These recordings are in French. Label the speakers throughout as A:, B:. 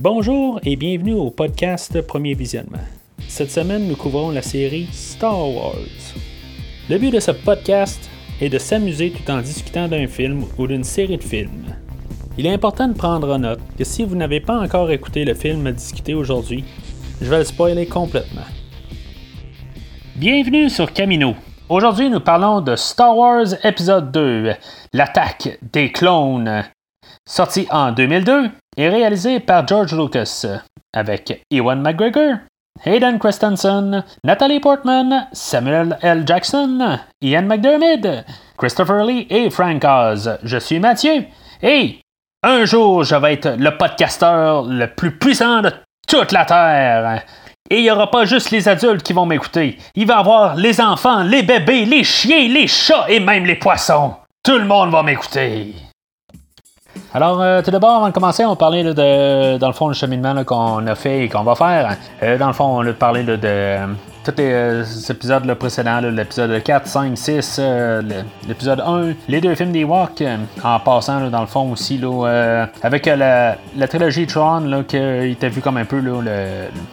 A: Bonjour et bienvenue au podcast Premier Visionnement. Cette semaine, nous couvrons la série Star Wars. Le but de ce podcast est de s'amuser tout en discutant d'un film ou d'une série de films. Il est important de prendre en note que si vous n'avez pas encore écouté le film à discuter aujourd'hui, je vais le spoiler complètement. Bienvenue sur Camino. Aujourd'hui, nous parlons de Star Wars épisode 2, l'attaque des clones, sorti en 2002 et réalisé par George Lucas, avec Ewan McGregor, Hayden Christensen, Natalie Portman, Samuel L. Jackson, Ian McDermott, Christopher Lee et Frank Oz. Je suis Mathieu et un jour, je vais être le podcasteur le plus puissant de toute la Terre. Et il n'y aura pas juste les adultes qui vont m'écouter. Il va y avoir les enfants, les bébés, les chiens, les chats et même les poissons. Tout le monde va m'écouter. Alors, euh, tout d'abord, avant de commencer, on va parler là, de, dans le fond, le cheminement qu'on a fait et qu'on va faire. Euh, dans le fond, on a parlé de tous les euh, épisodes précédents, l'épisode 4, 5, 6, euh, l'épisode 1, les deux films des Walk, en passant, dans le fond aussi, euh, avec euh, la, la trilogie Tron, qui était vu comme un peu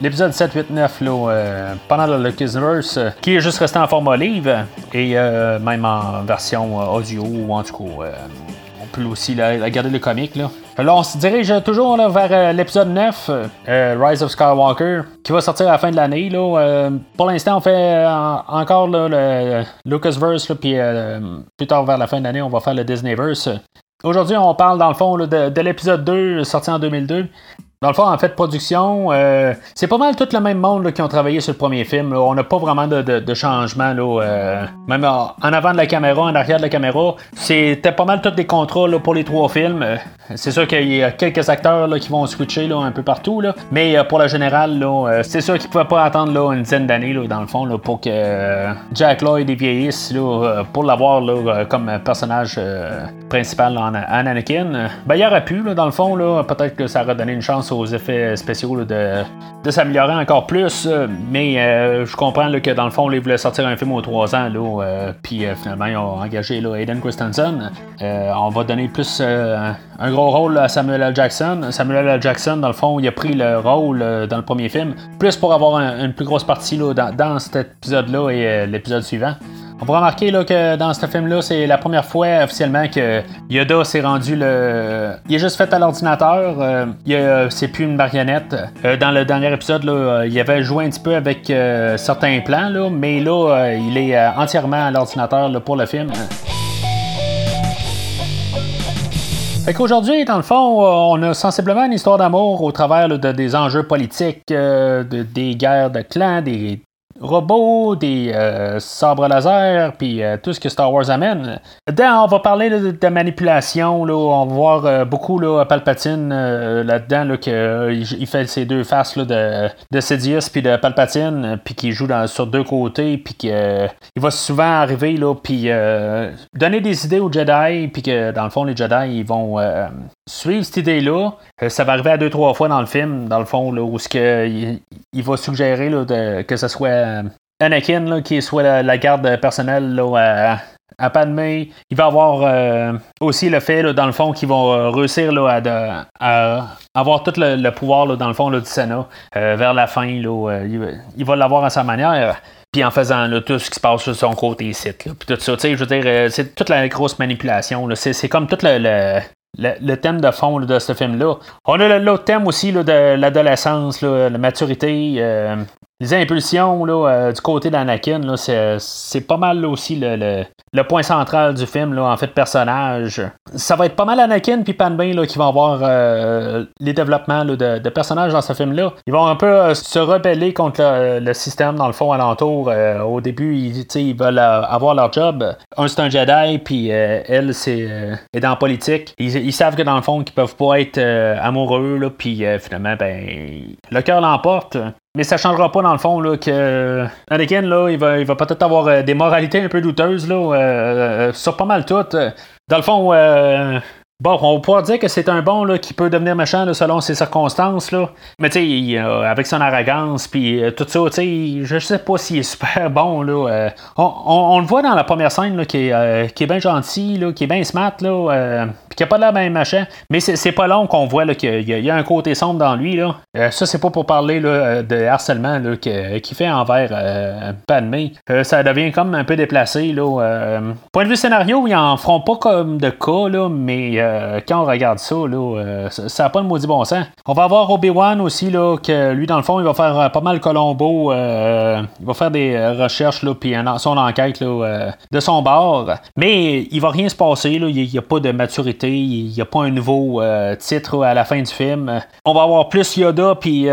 A: l'épisode 7, 8, 9, là, euh, pendant le Lucasverse, euh, qui est juste resté en format livre et euh, même en version euh, audio ou en tout cas. Euh, aussi là, regarder le comic. Là. On se dirige toujours vers euh, l'épisode 9, euh, Rise of Skywalker, qui va sortir à la fin de l'année. là. Euh, pour l'instant, on fait euh, en- encore le Lucasverse, puis euh, plus tard vers la fin de l'année, on va faire le Disneyverse. Aujourd'hui, on parle dans le fond de, de l'épisode 2, sorti en 2002. Dans le fond, en fait, production, euh, c'est pas mal tout le même monde qui ont travaillé sur le premier film. On n'a pas vraiment de, changement. Là, euh, même en avant de la caméra, en arrière de la caméra. C'était pas mal tous des contrats pour les trois films. Euh, C'est sûr qu'il y a quelques acteurs qui vont switcher un peu partout. Mais pour la générale, c'est sûr qu'ils pouvaient pas attendre une dizaine d'années, dans le fond, pour que Jack Lloyd vieillisse pour l'avoir comme personnage principal en, Anakin. Ben, il aurait pu, dans le fond, peut-être que ça aurait donné une chance aux effets spéciaux là, de, de s'améliorer encore plus. euh, mais euh, je comprends que dans le fond, ils voulaient sortir un film aux 3 ans. Euh, puis euh, finalement, ils ont engagé là, Hayden Christensen. Euh, on va donner plus euh, un gros rôle à Samuel L. Jackson. Samuel L. Jackson, dans le fond, il a pris le rôle euh, dans le premier film, plus pour avoir un- une plus grosse partie dans, dans cet épisode-là et euh, l'épisode suivant. On va remarquer là, que dans ce film-là, c'est la première fois officiellement que Yoda s'est rendu le. Il est juste fait à l'ordinateur. euh, a- c'est plus une marionnette. Euh, dans le dernier épisode, là, euh, il avait joué un petit peu avec euh, certains plans, là, mais là, il est entièrement à l'ordinateur pour le film. Fait qu'aujourd'hui, dans le fond, on a sensiblement une histoire d'amour au travers de, des enjeux politiques, de- des guerres de clans, des robots, des euh, sabres laser, puis euh, tout ce que Star Wars amène. Dedans, on va parler de, manipulation, là, on va voir euh, beaucoup là, Palpatine là-dedans, là, que, euh, il, il fait ses deux faces de, de Sidious puis de Palpatine, puis qu'il joue sur deux côtés, puis qu'il va souvent arriver, là, puis donner des idées aux Jedi, puis que dans le fond, les Jedi, ils vont suivre cette idée-là. Euh, ça va arriver à deux, trois fois dans le film, dans le fond, là, où ce il, va suggérer là, que ce soit euh, Anakin qui soit la, garde personnelle là, à, à Padmé. Il va avoir euh, aussi le fait, dans le fond, qu'ils vont réussir à, à avoir tout le, pouvoir, dans le fond, du Sénat. Vers la fin, il, va- il va l'avoir à sa manière. Puis en faisant tout ce qui se passe sur son côté. Là, puis tout ça, tu sais, je veux dire, c'est toute la grosse manipulation. c'est comme tout le, le, le- le thème de fond là, de ce film-là. On a l'autre thème aussi là, de l'adolescence, la maturité, euh, les impulsions là, euh, du côté d'Anakin. C'est, pas mal aussi le, le- le point central du film, là, en fait, personnage. Ça va être pas mal Anakin puis là, qui vont avoir euh, les développements là, de, personnages dans ce film-là. Ils vont un peu euh, se rebeller contre le, système, dans le fond, alentour. Au début, ils, ils veulent avoir leur job. Un, c'est un Jedi, puis elle, c'est est dans la politique. Ils, savent que, dans le fond, qu'ils peuvent pas être amoureux, là, puis finalement, ben, le cœur l'emporte. Mais ça changera pas dans le fond là, que Anakin là, il va, il va peut-être avoir euh, des moralités un peu douteuses là, euh, euh, sur pas mal toutes. Dans le fond, euh, Bon, on pouvoir dire que c'est un bon là, qui peut devenir méchant selon ses circonstances. Là. Mais tu sais, avec son arrogance, puis tout ça, tu sais, je sais pas s'il est super bon. Là, on, le voit dans la première scène là, qui, est, bien gentil, là, qui est bien smart, là, puis qui a pas l'air bien machin. Mais c'est, pas long qu'on voit qu'il y, a un côté sombre dans lui. Là. ça, c'est pas pour parler de harcèlement qu'il fait envers euh, Padmé. ça devient comme un peu déplacé. Là, point de vue scénario, ils en feront pas comme de cas, là, mais euh, quand on regarde ça, euh, ça n'a pas de maudit bon sens. On va avoir Obi-Wan aussi, là, que lui, dans le fond, il va faire euh, pas mal Colombo. il va faire des recherches, là, puis son enquête de son bord. Mais il va rien se passer, il n'y a pas de maturité, il n'y a pas un nouveau titre à la fin du film. On va avoir plus Yoda, puis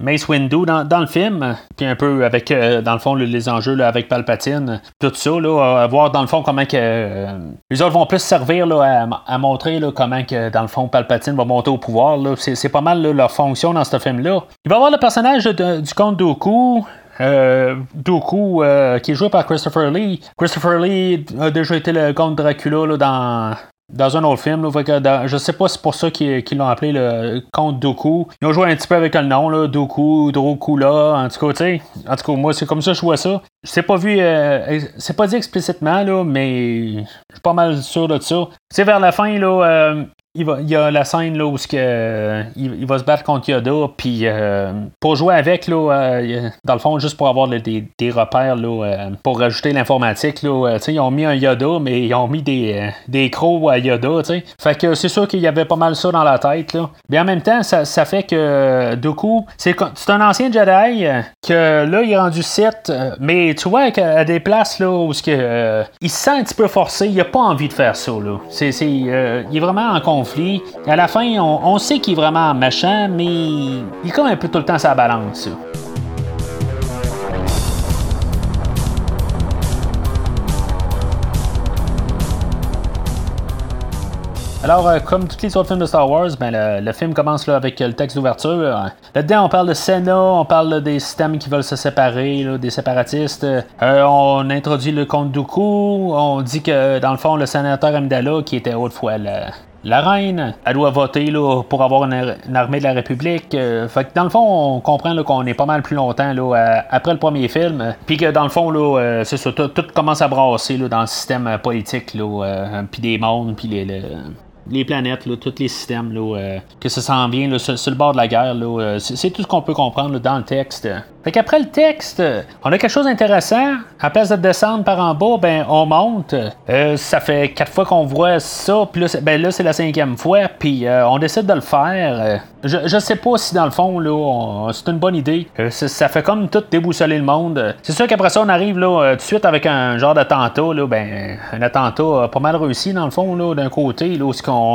A: Mace Windu dans, le film, puis un peu avec, euh, dans le fond, les enjeux avec Palpatine, tout ça, là, voir dans le fond comment que euh, les autres vont plus servir là, à, montrer là, comment que, dans le fond, Palpatine va monter au pouvoir. C'est, pas mal leur fonction dans ce film-là. Il va y avoir le personnage du comte Dooku, euh, Dooku, qui est joué par Christopher Lee. Christopher Lee a déjà été le comte Dracula là, dans dans un autre film. Là, je sais pas si c'est pour ça qu'ils, l'ont appelé le Comte Dooku. Ils ont joué un petit peu avec le nom, là, Dooku, Drokula, en tout cas, tu sais. En tout cas, moi, c'est comme ça que je vois ça. C'est pas vu, euh, c'est pas dit explicitement, là, mais je suis pas mal sûr de ça. C'est vers la fin, là, euh, il, y a la scène là, où euh, il, va se battre contre Yoda, puis euh, pour jouer avec, là, euh, dans le fond, juste pour avoir des, repères, là, pour rajouter l'informatique, là, ils ont mis un Yoda, mais ils ont mis des, des crocs à Yoda. Fait que c'est sûr qu'il y avait pas mal ça dans la tête. Là. Mais en même temps, ça, fait que Dooku, c'est, c'est un ancien Jedi que là, il est rendu 7, mais tu vois qu'à des places là, où il se sent un petit peu forcé, il a pas envie de faire ça. Là. C'est, il est vraiment en à la fin, on, sait qu'il est vraiment méchant, mais il est comme un peu tout le temps sa balance. Alors, euh, comme tous les autres films de Star Wars, ben, le, film commence là, avec le texte d'ouverture. Là-dedans, on parle de Senna, on parle des systèmes qui veulent se séparer, des séparatistes. Euh, on introduit le comte Dooku. On dit que, dans le fond, le sénateur Amidala, qui était autrefois le, la reine, elle doit voter là, pour avoir une, armée de la République. Euh, fait que dans le fond, on comprend qu'on est pas mal plus longtemps là, après le premier film. Puis que dans le fond, là, euh, c'est ça, tout, commence à brasser dans le système politique, là, puis des mondes, puis les planètes, là, tous les systèmes, là, que ça s'en vient là, sur, le bord de la guerre. Là, c'est, tout ce qu'on peut comprendre dans le texte. Fait qu'après le texte, on a quelque chose d'intéressant. À place de descendre par en bas, ben on monte. Euh, ça fait quatre fois qu'on voit ça, puis là, ben là c'est la cinquième fois, puis euh, on décide de le faire. Euh, je, je sais pas si dans le fond là, c'est une bonne idée. ça fait comme tout déboussoler le monde. C'est sûr qu'après ça on arrive là tout de suite avec un genre d'attentat là, ben un attentat pas mal réussi dans le fond là d'un côté là, où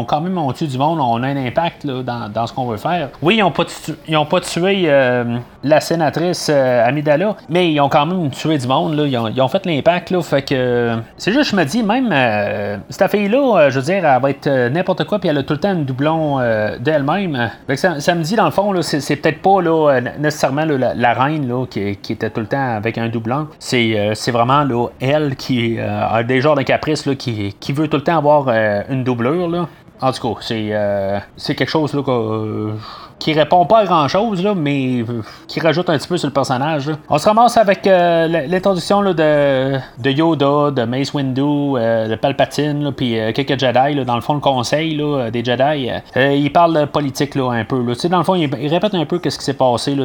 A: quand même on tue du monde, on a un impact là, dans, dans ce qu'on veut faire. Oui, ils ont pas ils ont pas tué la sénatrice euh, Amidala, mais ils ont quand même tué du monde, là. Ils, ont, fait l'impact. Fait que. c'est juste, je me dis, même euh, cette fille-là, euh, je veux dire, elle va être n'importe quoi, puis elle a tout le temps un doublon d'elle-même. Ça, me dit, dans le fond, c'est, peut-être pas là, nécessairement la, reine là, qui, était tout le temps avec un doublon. C'est, vraiment là, elle qui a des genres de caprices qui, qui veut tout le temps avoir une doublure. Là. En tout cas, c'est, c'est quelque chose là, que qui répond pas à grand chose, là, mais qui rajoute un petit peu sur le personnage. On se ramasse avec euh, l'introduction de, de, Yoda, de Mace Windu, euh, de Palpatine, puis euh, quelques Jedi. dans le fond, le conseil des Jedi. il parle politique là, un peu. Là. Dans le fond, il, répète un peu ce qui s'est passé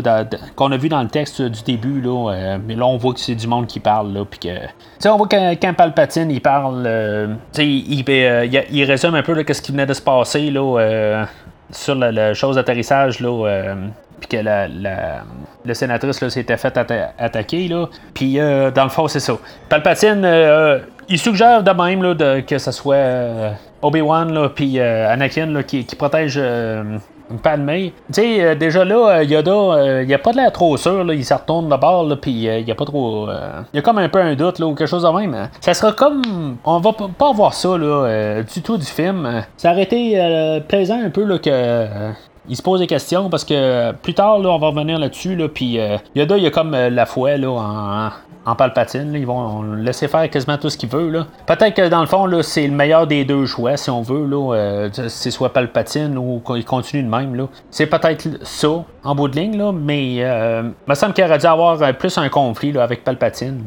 A: qu'on a vu dans le texte du début. Là, mais là, on voit que c'est du monde qui parle. Là, puis que, on voit que quand Palpatine il parle, il, il, il, résume un peu ce qui venait de se passer. Là, sur la, chose d'atterrissage, là, euh, puis que la, la, sénatrice s'était fait attaquer, là. Puis euh, dans le fond, c'est ça. Palpatine, euh, il suggère de même là, que ce soit Obi-Wan, puis Anakin là, qui, qui protège Padmé. Tu sais, déjà là, Yoda, il a pas de l'air trop sûr, là, il se retourne de bord, là, puis y a pas trop. Il y a comme un peu un doute, là, ou quelque chose de même. Hein. Ça sera comme. On va pas avoir ça, là, du tout du film. Ça aurait été plaisant un peu, là, que il se pose des questions parce que plus tard, là, on va revenir là-dessus, là, puis Yoda, il y a comme la foi là, en, en palpatine. Ils vont laisser faire quasiment tout ce qu'il veut. Peut-être que dans le fond, là, c'est le meilleur des deux choix, si on veut. Là, euh, c'est soit palpatine ou qu'il continue de même. Là. C'est peut-être ça, en bout de ligne, là, mais euh, il me semble qu'il aurait dû avoir euh, plus un conflit là, avec Palpatine,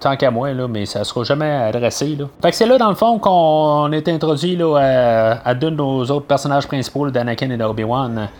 A: tant qu'à moi, là, mais ça sera jamais adressé. Là. Fait que c'est là, dans le fond, qu'on est introduit là, à, deux de nos autres personnages principaux d'Anakin et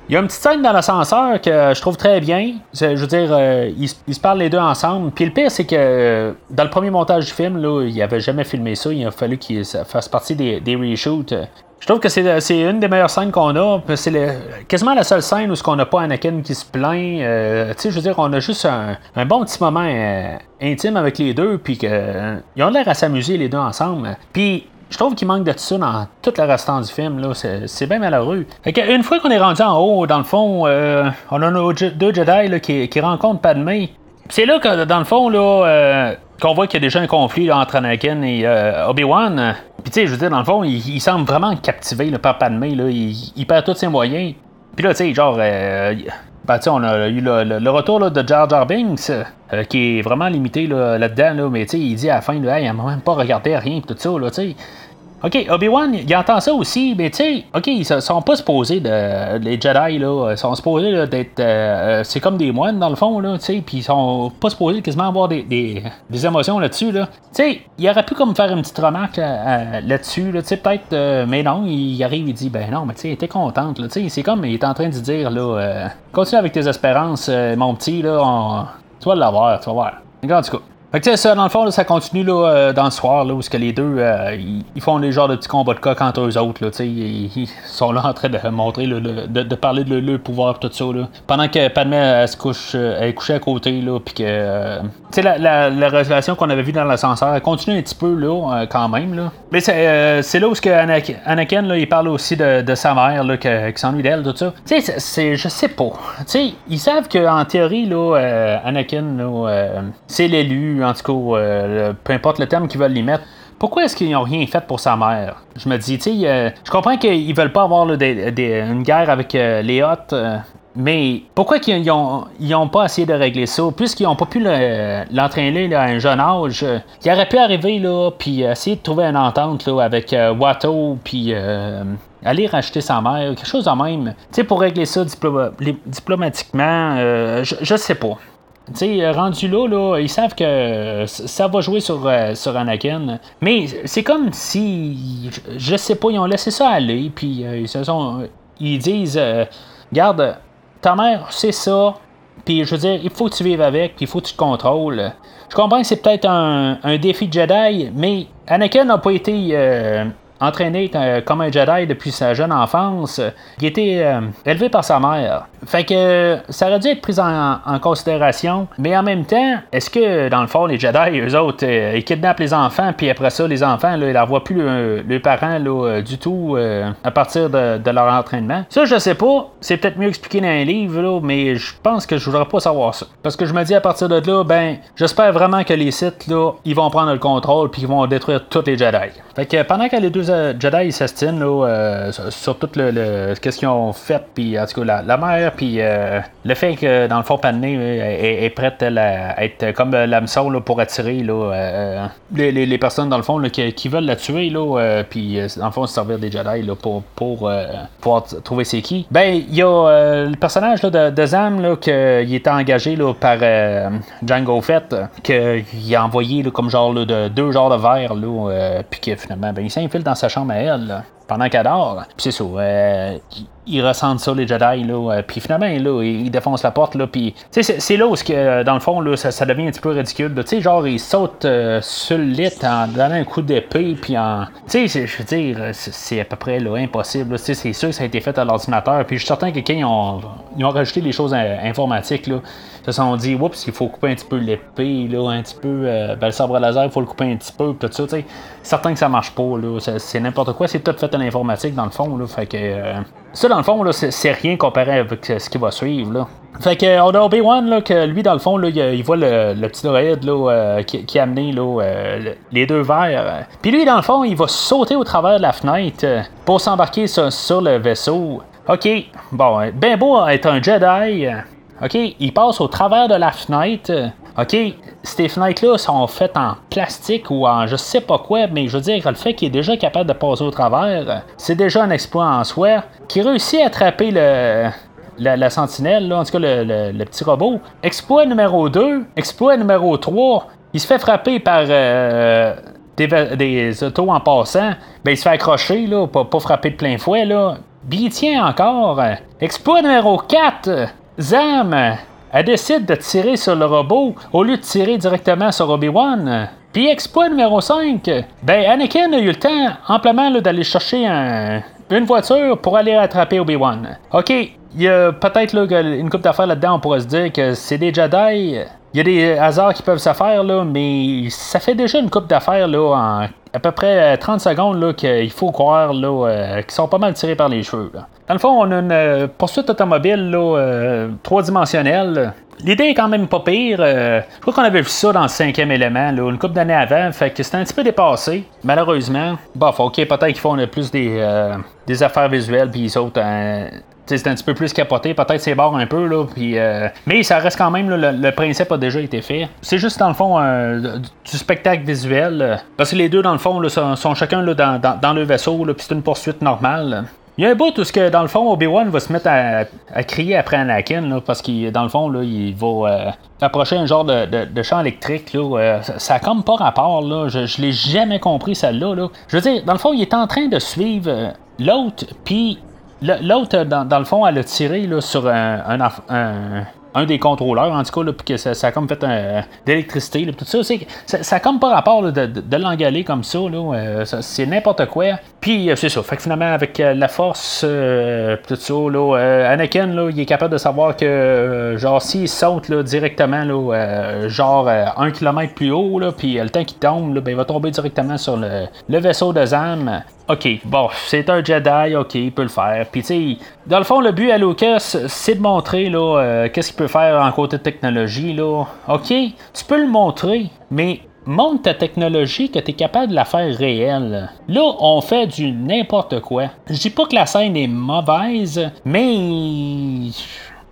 A: Il y a une petite scène dans l'ascenseur que je trouve très bien. Je veux dire, ils, ils, se parlent les deux ensemble. Puis le pire, c'est que dans le premier montage du film, là, il avait jamais filmé ça. Il a fallu qu'il fasse partie des, reshoots. Je trouve que c'est une des meilleures scènes qu'on a. C'est quasiment la seule scène où ce qu'on n'a pas Anakin qui se plaint. Euh, tu sais, je veux dire, on a juste un, bon petit moment euh, intime avec les deux, puis qu'ils euh, ont l'air à s'amuser les deux ensemble. Puis je trouve qu'il manque de ça dans tout le restant du film. là. C'est bien malheureux. Une fois qu'on est rendu en haut, dans le fond, on a nos deux Jedi qui, qui rencontrent Padmé. C'est là que, dans le fond, là, qu'on voit qu'il y a déjà un conflit entre Anakin et Obi-Wan. Puis tu sais, je veux dire, dans le fond, il, semble vraiment captivé par Padmé. Là. Il, perd tous ses moyens. Puis là, tu sais, genre, euh, ben, on a eu le, retour de Jar Jar Binks, euh, qui est vraiment limité là-dedans, là, mais il dit à la fin, là, il n'a même pas regardé rien, tout ça, là, tu sais. OK, Obi-Wan, il entend ça aussi, mais tu sais, OK, ils sont pas supposés de. Les Jedi, là, ils sont supposés d'être. Euh, c'est comme des moines, dans le fond, là, tu sais, puis ils sont pas supposés quasiment avoir des, des, émotions là-dessus, là. Tu sais, il aurait pu comme faire une petite remarque euh, là-dessus, là, tu sais, peut-être, euh, mais non, il arrive, il dit, ben non, mais tu sais, était contente, là, tu sais, c'est comme, il est en train de dire, là, continue avec tes espérances, mon petit, là, tu vas l'avoir, tu vas voir. Regarde, du coup. Fait que ça, dans le fond, ça continue là, euh, dans le soir, là, où que les deux, euh, ils, font les genres de petits combats de coq entre eux autres. Là, ils, ils, sont là en train de montrer, de, de, parler de leur pouvoir tout ça. Là. Pendant que Padmé elle, se couche, euh, elle est couchée à côté, là, puis que... sais, la, la, la, relation qu'on avait vue dans l'ascenseur, elle continue un petit peu, là, quand même. Là. Mais c'est, là où Anakin, là, il parle aussi de, sa mère, là, qui s'ennuie d'elle, tout ça. Tu sais, c'est, je sais pas. Tu sais, ils savent qu'en théorie, là, Anakin, là, c'est l'élu, en tout cas, euh, peu importe le terme qu'ils veulent y mettre. Pourquoi est-ce qu'ils n'ont rien fait pour sa mère? Je me dis, tu sais, euh, je comprends qu'ils veulent pas avoir une guerre avec euh, les mais pourquoi qu'ils n'ont pas essayé de régler ça? Puisqu'ils n'ont pas pu l'entraîner à un jeune âge, il aurait pu arriver là, puis essayer de trouver une entente là, avec Watto, puis aller racheter sa mère, quelque chose de même. Tu sais, pour régler ça diplomatiquement, je, je sais pas. Tu sais, rendu là, là, ils savent que ça va jouer sur, euh, sur Anakin. Mais c'est comme si, je sais pas, ils ont laissé ça aller, puis euh, ils se sont. Ils disent, euh, garde, ta mère, c'est ça, puis je veux dire, il faut que tu vives avec, puis il faut que tu te contrôles. Je comprends que c'est peut-être un, défi de Jedi, mais Anakin n'a pas été entraîné comme un Jedi depuis sa jeune enfance, qui était euh, élevé par sa mère. Fait que ça aurait dû être pris en, considération, mais en même temps, est-ce que dans le fond, les Jedi, eux autres, euh, ils kidnappent les enfants, puis après ça, les enfants, là, ils ne voient plus les parents là, euh, du tout à partir de, leur entraînement? Ça, je sais pas. C'est peut-être mieux expliqué dans un livre, là, mais je pense que je voudrais pas savoir ça. Parce que je me dis à partir de là, ben, j'espère vraiment que les sites, là, ils vont prendre le contrôle, puis ils vont détruire tous les Jedi. Fait que pendant que les deux Jedi s'estinent euh, sur tout le, qu'est-ce qu'ils ont fait, puis en tout cas la, mère, puis euh, le fait que dans le fond Padmé est, prête à être comme l'hameçon pour attirer là, les, les, personnes dans le fond qui, veulent la tuer, là, puis dans le fond se servir des Jedi là, pour, pour pouvoir trouver c'est qui. Ben il y a le personnage de, Zam là, qui est engagé là, par Django Fett, qu'il a envoyé là, comme genre de deux genres de verre, là, puis que finalement ben, il s'infile dans sa chambre à elle, pendant qu'elle dort. Puis c'est ça, euh, ils ressentent ça, les Jedi, là. Euh, puis finalement, là, ils défoncent la porte, là. Puis, c'est là où, que, dans le fond, là, ça, devient un petit peu ridicule. Tu sais, genre, ils sautent euh, sur le lit en donnant un coup d'épée, puis en. Tu sais, je veux dire, c'est à peu près impossible. C'est sûr que ça a été fait à l'ordinateur. Puis je suis certain que quand ils ont, ils ont rajouté les choses informatiques, là, ils se sont dit, oups, il faut couper un petit peu l'épée, là, un petit peu. ben, le sabre laser, il faut le couper un petit peu, tout ça, tu sais. Certain que ça marche pas, là. C'est n'importe quoi. C'est tout fait à l'informatique, dans le fond, là. Fait que. Ça, dans le fond, c'est rien comparé avec ce qui va suivre. Là. Fait que on a Obi-Wan, là, que lui, dans le fond, là, il, voit le, petit droïde là, euh, qui, a amené là, euh, les deux verres. Puis lui, dans le fond, il va sauter au travers de la fenêtre euh, pour s'embarquer sur, le vaisseau. OK, bon, ben beau être un Jedi. OK, il passe au travers de la fenêtre. OK, ces fenêtres-là sont faites en plastique ou en je sais pas quoi, mais je veux dire, le fait qu'il est déjà capable de passer au travers, c'est déjà un exploit en soi. Qui réussit à attraper le, la, sentinelle, là, en tout cas le, petit robot. Exploit numéro 2, exploit numéro 3, il se fait frapper par euh, des, autos en passant. Ben, il se fait accrocher, là, pas, pas frapper de plein fouet. Là. Puis il tient encore. Exploit numéro 4, Zam, elle décide de tirer sur le robot au lieu de tirer directement sur Obi-Wan. Puis exploit numéro 5, ben Anakin a eu le temps amplement d'aller chercher une voiture pour aller rattraper Obi-Wan. Ok, il y a peut-être une coupe d'affaires là-dedans, on pourrait se dire que c'est des Jedi. Il y a des hasards qui peuvent se faire, là, mais ça fait déjà une coupe d'affaires là, en à peu près 30 secondes qu'il faut croire là, euh, qui sont pas mal tirés par les cheveux. Dans le fond, on a une euh, poursuite automobile là, euh, trois-dimensionnelle. L'idée est quand même pas pire. je crois qu'on avait vu ça dans le cinquième élément, là, une couple d'années avant. Fait que c'était un petit peu dépassé, malheureusement. Bon, ok, peut-être qu'ils font plus des, des affaires visuelles, puis ils autres c'est un petit peu plus capoté, peut-être c'est barre un peu, là, puis, euh, mais ça reste quand même, le, principe a déjà été fait. C'est juste dans le fond euh, du spectacle visuel, parce que les deux dans le fond sont, chacun là, dans, le vaisseau, puis c'est une poursuite normale. Il y a un bout où que dans le fond Obi-Wan va se mettre à, crier après Anakin parce qu'il dans le fond là, il va euh, approcher un genre de, champ électrique là, ça a comme pas rapport là, je, je l'ai jamais compris celle-là là. Je veux dire dans le fond il est en train de suivre l'autre puis L'autre, dans, le fond, elle a tiré là, sur un, un, des contrôleurs, en tout cas, puis que ça, a comme fait un, d'électricité, tout ça, ça, ça comme pas rapport de, l'engaler comme ça, là, euh, c'est n'importe quoi. Puis euh, c'est ça, fait que finalement, avec euh, la force, tout ça, là, Anakin, là, il est capable de savoir que, genre, s'il saute là, directement, là, genre, un kilomètre plus haut, là, puis le temps qu'il tombe, ben, il va tomber directement sur le, le vaisseau de Zam. OK, bon, c'est un Jedi, OK, il peut le faire. Puis, tu dans le fond, le but à Lucas, c'est de montrer, là, euh, qu'est-ce qu'il peut faire en côté de technologie, là. OK, tu peux le montrer, mais montre ta technologie que tu capable de la faire réelle. Là, on fait du n'importe quoi. Je dis pas que la scène est mauvaise, mais.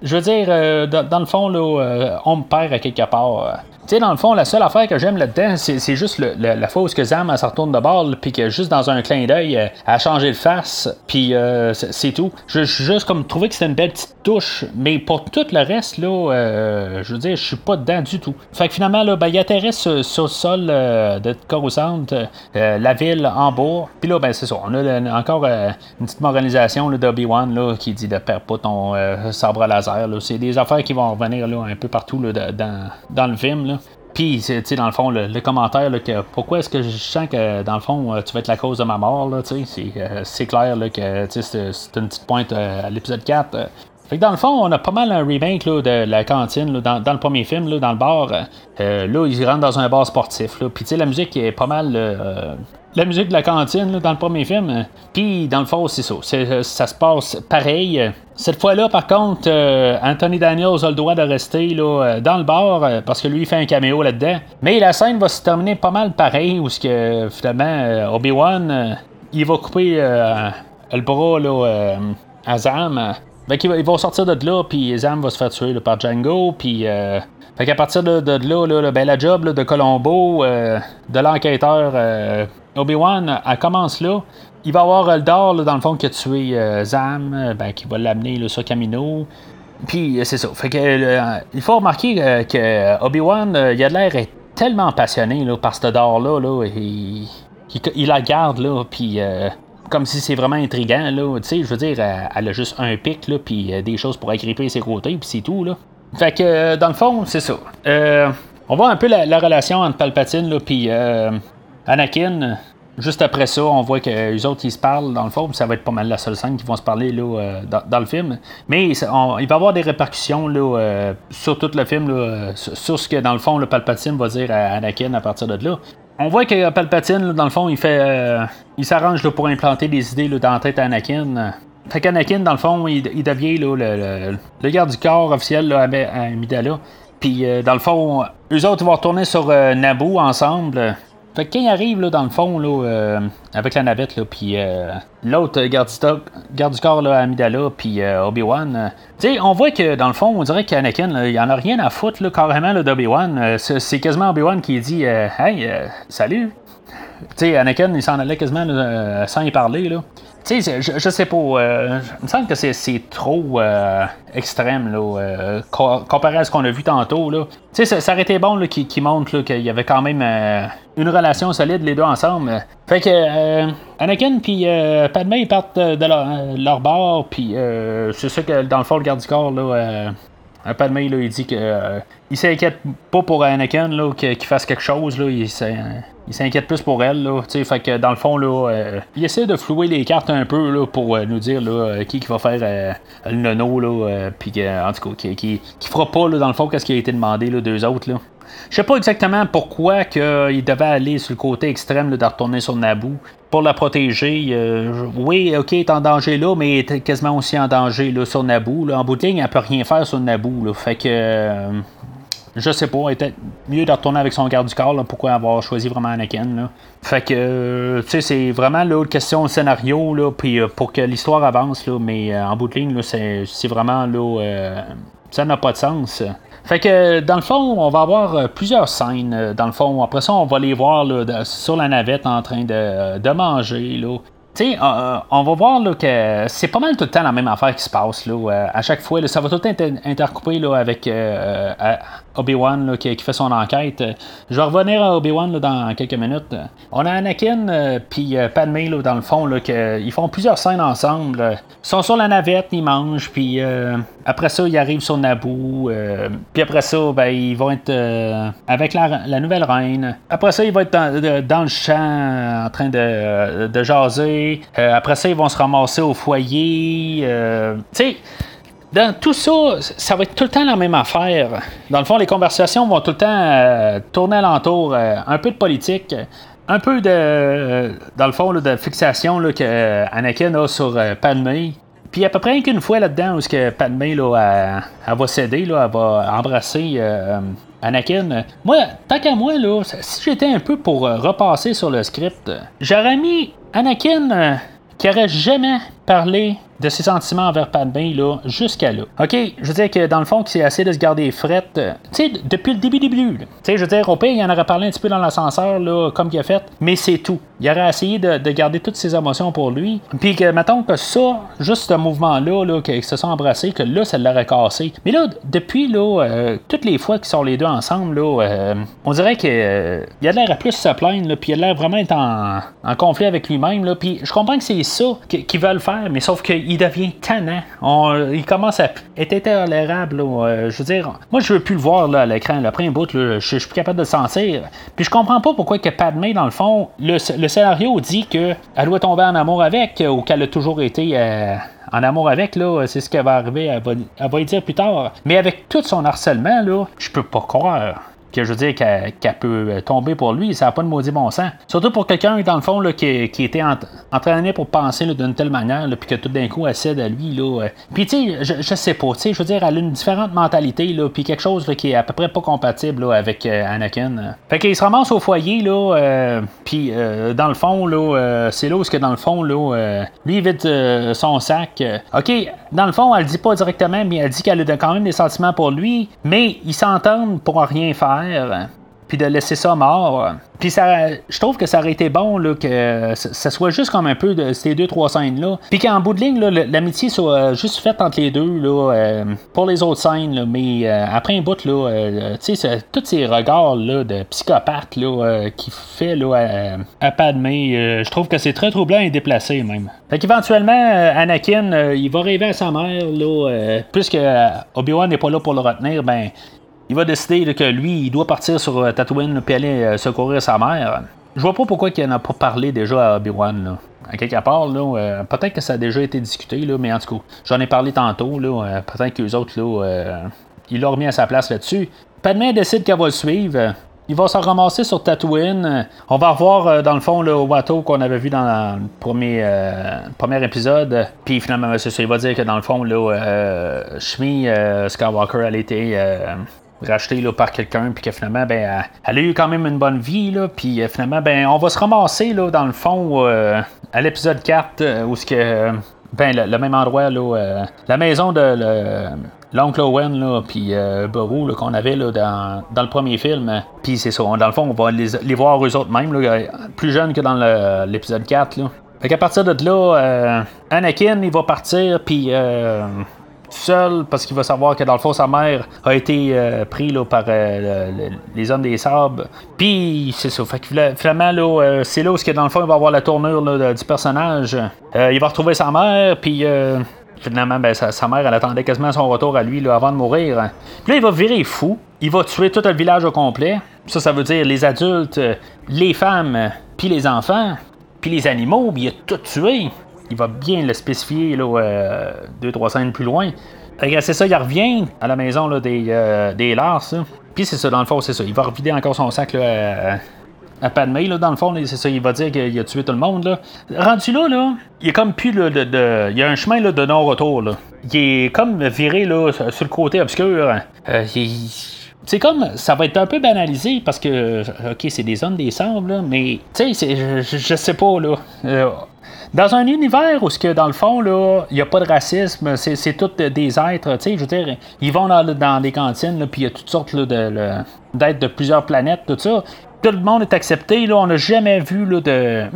A: Je veux dire, euh, dans, le fond, là, euh, on me perd à quelque part. Tu sais, dans le fond, la seule affaire que j'aime là-dedans, c'est juste le, la fois où que Zam elle, se retourne de bord, puis que juste dans un clin d'œil, elle a changé de face, puis euh, c'est tout. Je juste comme trouvé que c'était une belle petite touche, mais pour tout le reste, là, euh, je veux dire, je suis pas dedans du tout. Fait que finalement, là, ben, il atterrisse sur, le sol euh, de Coruscant, la ville bas, puis là, ben, c'est ça. On a encore une petite moralisation d'Obi-Wan qui dit de perdre pas ton sabre laser. C'est des affaires qui vont revenir là, un peu partout dans, dans le film. Là. Puis, tu sais, dans le fond, le, commentaire, que pourquoi est-ce que je sens que, dans le fond, euh, tu vas être la cause de ma mort, là, tu sais, c'est, euh, clair là, que c'est, c'est une petite pointe euh, à l'épisode 4. Fait que dans le fond, on a pas mal un remake de la cantine dans, le premier film, dans le bar. là, ils rentrent dans un bar sportif. Puis tu sais, la musique est pas mal la musique de la cantine dans le premier film. Puis dans le fond, c'est ça. ça se passe pareil. Cette fois-là, par contre, euh, Anthony Daniels a le droit de rester euh, dans le bar euh, parce que lui il fait un caméo là-dedans. Mais la scène va se terminer pas mal pareil où que finalement Obi-Wan il va couper le bras là, à Zam. Fait qu'ils vont sortir de là, puis Zam va se faire tuer par Django, puis fait qu'à partir de, là, là, ben, la job de Colombo, de l'enquêteur Obi-Wan, elle commence là. Il va avoir Eldar, dans le fond, qui a tué euh, Zam, euh, ben, qui va l'amener sur Camino. Puis euh, c'est ça. Fait que, il faut remarquer que Obi-Wan, il a l'air tellement passionné par ce Dor-là. Là, il, il, la garde, là, puis comme si c'est vraiment intriguant. Là, je veux dire, elle, a juste un pic, là, puis des choses pour agripper ses côtés, puis c'est tout. Là. Fait que, dans le fond, c'est ça. on voit un peu la, relation entre Palpatine, puis Anakin, juste après ça, on voit que autres ils se parlent dans le fond, ça va être pas mal la seule scène qui vont se parler là, euh, dans, le film. Mais il va y avoir des répercussions là, euh, sur tout le film, là, sur, ce que dans le fond le Palpatine va dire à Anakin à partir de là. On voit que Palpatine, dans le fond, il fait, euh, il s'arrange pour implanter des idées dans la tête d'Anakin. Fait qu'Anakin, dans le fond, il, devient le, le, garde du corps officiel à, à Amidala. Puis, dans le fond, eux autres vont retourner sur Naboo ensemble. Fait que quand il arrive, là, dans le fond, là, avec la navette, puis l'autre garde, garde, du corps, là, Amidala, puis Obi-Wan, tu sais, on voit que, dans le fond, on dirait qu'Anakin, il en a rien à foutre, là, carrément, d'Obi-Wan. c'est quasiment Obi-Wan qui dit Hey, salut. Tu sais, Anakin, il s'en allait quasiment sans y parler, là. Tu sais, je, je, sais pas. Euh, il me semble que c'est trop euh, extrême là, euh, comparé à ce qu'on a vu tantôt. Tu sais, ça, aurait été bon qu'il montre qu'il y avait quand même une relation solide les deux ensemble. Fait que Anakin puis Padmé ils partent de leur, leur bar, puis c'est ça que dans le fond le garde du corps là. Padmé, là, il dit que il s'inquiète pas pour Anakin là, qu'il fasse quelque chose. Là, il, il s'inquiète plus pour elle, là. Fait que dans le fond, là, euh, il essaie de flouer les cartes un peu là, pour euh, nous dire là, euh, qui, qui va faire le nono, là, puis en tout cas, qui, qui, fera pas, là, dans le fond, qu'est-ce qui a été demandé, là, deux autres, là. Je sais pas exactement pourquoi qu'il devait aller sur le côté extrême là, de retourner sur Naboo pour la protéger. oui, ok, il est en danger là, mais il est quasiment aussi en danger là, sur Naboo. Là. En bout de ligne, elle peut rien faire sur Naboo. Fait que je sais pas, était mieux de retourner avec son garde du corps, pourquoi avoir choisi vraiment Anakin. Là. Fait que, euh, tu sais, c'est vraiment là, question de scénario, puis euh, pour que l'histoire avance, mais euh, en bout de ligne, c'est, vraiment, là, ça n'a pas de sens. Fait que, dans le fond, on va avoir plusieurs scènes, dans le fond. Après ça, on va les voir sur la navette en train de, manger, là. Tu sais, on va voir là, que c'est pas mal tout le temps la même affaire qui se passe. Là, à chaque fois, ça va tout le temps être intercoupé là, avec Obi-Wan qui, fait son enquête. Je vais revenir à Obi-Wan dans quelques minutes. On a Anakin euh, puis euh, Padmé dans le fond là, que, ils font plusieurs scènes ensemble. Ils sont sur la navette, ils mangent, puis euh, après ça ils arrivent sur Naboo. puis après ça, ben, ils vont être avec la, nouvelle reine. Après ça, ils vont être dans, le champ en train de, de jaser. après ça, ils vont se ramasser au foyer. tu sais dans tout ça, ça va être tout le temps la même affaire. Dans le fond, les conversations vont tout le temps euh, tourner alentour euh, un peu de politique, un peu de, euh, dans le fond, de fixation là, que Anakin a sur Padmé. Puis à peu près qu'une fois là-dedans où ce que Padmé là, elle, va céder, là, elle va embrasser Anakin. Moi, tant qu'à moi, là, si j'étais un peu pour repasser sur le script, j'aurais mis Anakin qui aurait jamais parlé de ses sentiments envers Padmé là, jusqu'à là. OK, je veux dire que dans le fond, c'est assez de se garder frette. Euh, tu sais, depuis le début, début. Tu sais, je veux dire, au pire, il en aurait parlé un petit peu dans l'ascenseur, là, comme il a fait, mais c'est tout. Il aurait essayé de, garder toutes ses émotions pour lui. Puis que, mettons que ça, juste ce mouvement-là, là, qu'ils se sont embrassés, que là, ça l'aurait cassé. Mais là, depuis, là, euh, toutes les fois qu'ils sont les deux ensemble, là, euh, on dirait qu'il il a l'air à plus se plaindre, là, puis il a l'air vraiment être en, conflit avec lui-même, là. Puis je comprends que c'est ça qu'ils veulent faire, mais sauf qu'il devient tannant. il commence à être intolérable. Euh, je veux dire, moi, je veux plus le voir là, à l'écran. Le premier bout, je, suis plus capable de le sentir. Puis je comprends pas pourquoi que Padmé, dans le fond, le, scénario dit qu'elle doit tomber en amour avec ou qu'elle a toujours été. Euh, en amour avec, là, c'est ce qui va arriver, elle va, elle va dire plus tard. Mais avec tout son harcèlement, là, je peux pas croire que je veux dire qu'elle peut euh, tomber pour lui, ça n'a pas de maudit bon sens. Surtout pour quelqu'un, dans le fond, là, qui, qui était entraîné pour penser d'une telle manière, puis que tout d'un coup, elle cède à lui. Là, euh. Puis, tu sais, je, sais pas, tu sais, je veux dire, elle a une différente mentalité, là, puis quelque chose qui est à peu près pas compatible avec euh, Anakin. Fait qu'il se ramasse au foyer, là, puis dans le fond, là, c'est là où, que dans le fond, là, lui, il vide son sac. OK, dans le fond, elle le dit pas directement, mais elle dit qu'elle a quand même des sentiments pour lui, mais ils s'entendent pour rien faire puis de laisser ça mort. Puis ça, je trouve que ça aurait été bon là, que ça soit juste comme un peu de ces deux, trois scènes-là. Puis qu'en bout de ligne, l'amitié soit juste faite entre les deux là, euh, pour les autres scènes. mais euh, après un bout, là, euh, tu sais, tous ces regards là, de psychopathe là, qui fait là, à, à Padmé, je trouve que c'est très troublant et déplacé même. Fait qu'éventuellement, Anakin, il va rêver à sa mère, là, puisque Obi-Wan n'est pas là pour le retenir, ben il va décider que lui, il doit partir sur euh, Tatooine et aller euh, secourir sa mère. Je vois pas pourquoi il n'a pas parlé déjà à Obi-Wan. À quelque part, euh, peut-être que ça a déjà été discuté, là, mais en tout cas, j'en ai parlé tantôt. Là, peut-être que les autres, là, il l'a remis à sa place là-dessus. Padmé décide qu'elle va le suivre. Il va se ramasser sur Tatooine. On va revoir dans le fond le Watto qu'on avait vu dans le premier, premier épisode. Puis finalement, ça. Il va dire que dans le fond, là, Shmi Skywalker, elle était rachetée là, par quelqu'un, puis que finalement, ben, elle, a eu quand même une bonne vie, là, puis finalement, ben, on va se ramasser, là, dans le fond, à l'épisode 4, où ce que ben, le, même endroit, là, la maison de l'oncle Owen, là, puis euh, qu'on avait là, dans, dans, le premier film. Puis c'est ça, dans le fond, on va les, les voir eux autres même, là, plus jeunes que dans l'épisode 4. Là. Fait qu'à partir de là, euh, Anakin, il va partir, puis euh, seul, parce qu'il va savoir que dans le fond, sa mère a été euh, prise là, par euh, les hommes des sables. Puis c'est ça. Fait que finalement, là, c'est là où, dans le fond, il va avoir la tournure du personnage. il va retrouver sa mère, puis finalement, ben, sa, mère, elle attendait quasiment son retour à lui avant de mourir. Puis là, il va virer fou. Il va tuer tout le village au complet. Ça, ça veut dire les adultes, les femmes, puis les enfants, puis les animaux. Puis il a tout tué. Il va bien le spécifier là, euh, deux, trois scènes plus loin. C'est ça, il revient à la maison là, des, euh, des Lars. Puis c'est ça, dans le fond, c'est ça. Il va revider encore son sac là, à Padmé, là, dans le fond, c'est ça, il va dire qu'il a tué tout le monde. Là. Rendu là, là, il est comme plus de, de, Il y a un chemin là, de non-retour. Là. Il est comme viré là, sur le côté obscur. Euh, c'est comme ça va être un peu banalisé parce que ok c'est des zones des sables là, mais tu sais je, je, sais pas là euh, dans un univers où, que, dans le fond, il n'y a pas de racisme, c'est tous des êtres, tu sais, je veux dire, ils vont dans, des cantines, puis il y a toutes sortes d'êtres de plusieurs planètes, tout ça tout le monde est accepté. Là, on n'a jamais vu de,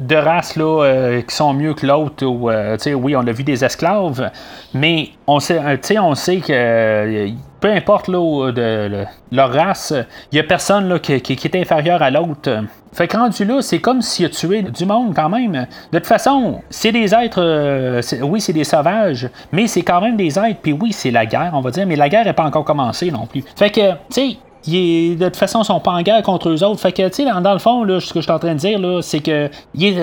A: de races là, euh, qui sont mieux que l'autre. Euh, oui, on a vu des esclaves, mais on sait, euh, on sait que peu importe là, de, leur race, il n'y a personne là, qui, est inférieur à l'autre. Fait que rendu là, c'est comme s'il a tué du monde quand même. De toute façon, c'est des êtres, oui, c'est des sauvages, mais c'est quand même des êtres, puis oui, c'est la guerre, on va dire, mais la guerre n'est pas encore commencée non plus. Fait que, tu sais, de toute façon, ils sont pas en guerre contre eux autres. Fait que, tu sais, dans, le fond, là, ce que je suis en train de dire, là, c'est que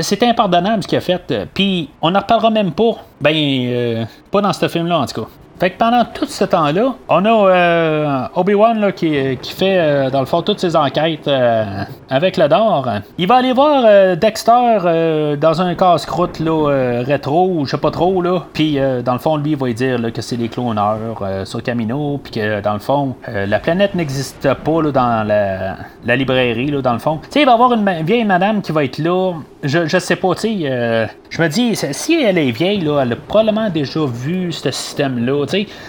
A: c'est impardonnable ce qu'il a fait. Puis, on n'en reparlera même pas. Ben, euh, pas dans ce film-là, en tout cas. Fait que pendant tout ce temps-là, on a euh, Obi-Wan qui, qui, fait, euh, dans le fond, toutes ses enquêtes euh, avec le Dor. Il va aller voir Dexter dans un casse-croûte rétro, je sais pas trop, là. Puis, dans le fond, lui, il va dire que c'est des cloneurs sur Camino, puis que, dans le fond, la planète n'existe pas dans la, la, librairie, là, dans le fond. Tu sais, il va y avoir une vieille madame qui va être là. Je, je sais pas, tu sais, je me dis, si elle est vieille, là, elle a probablement déjà vu ce système-là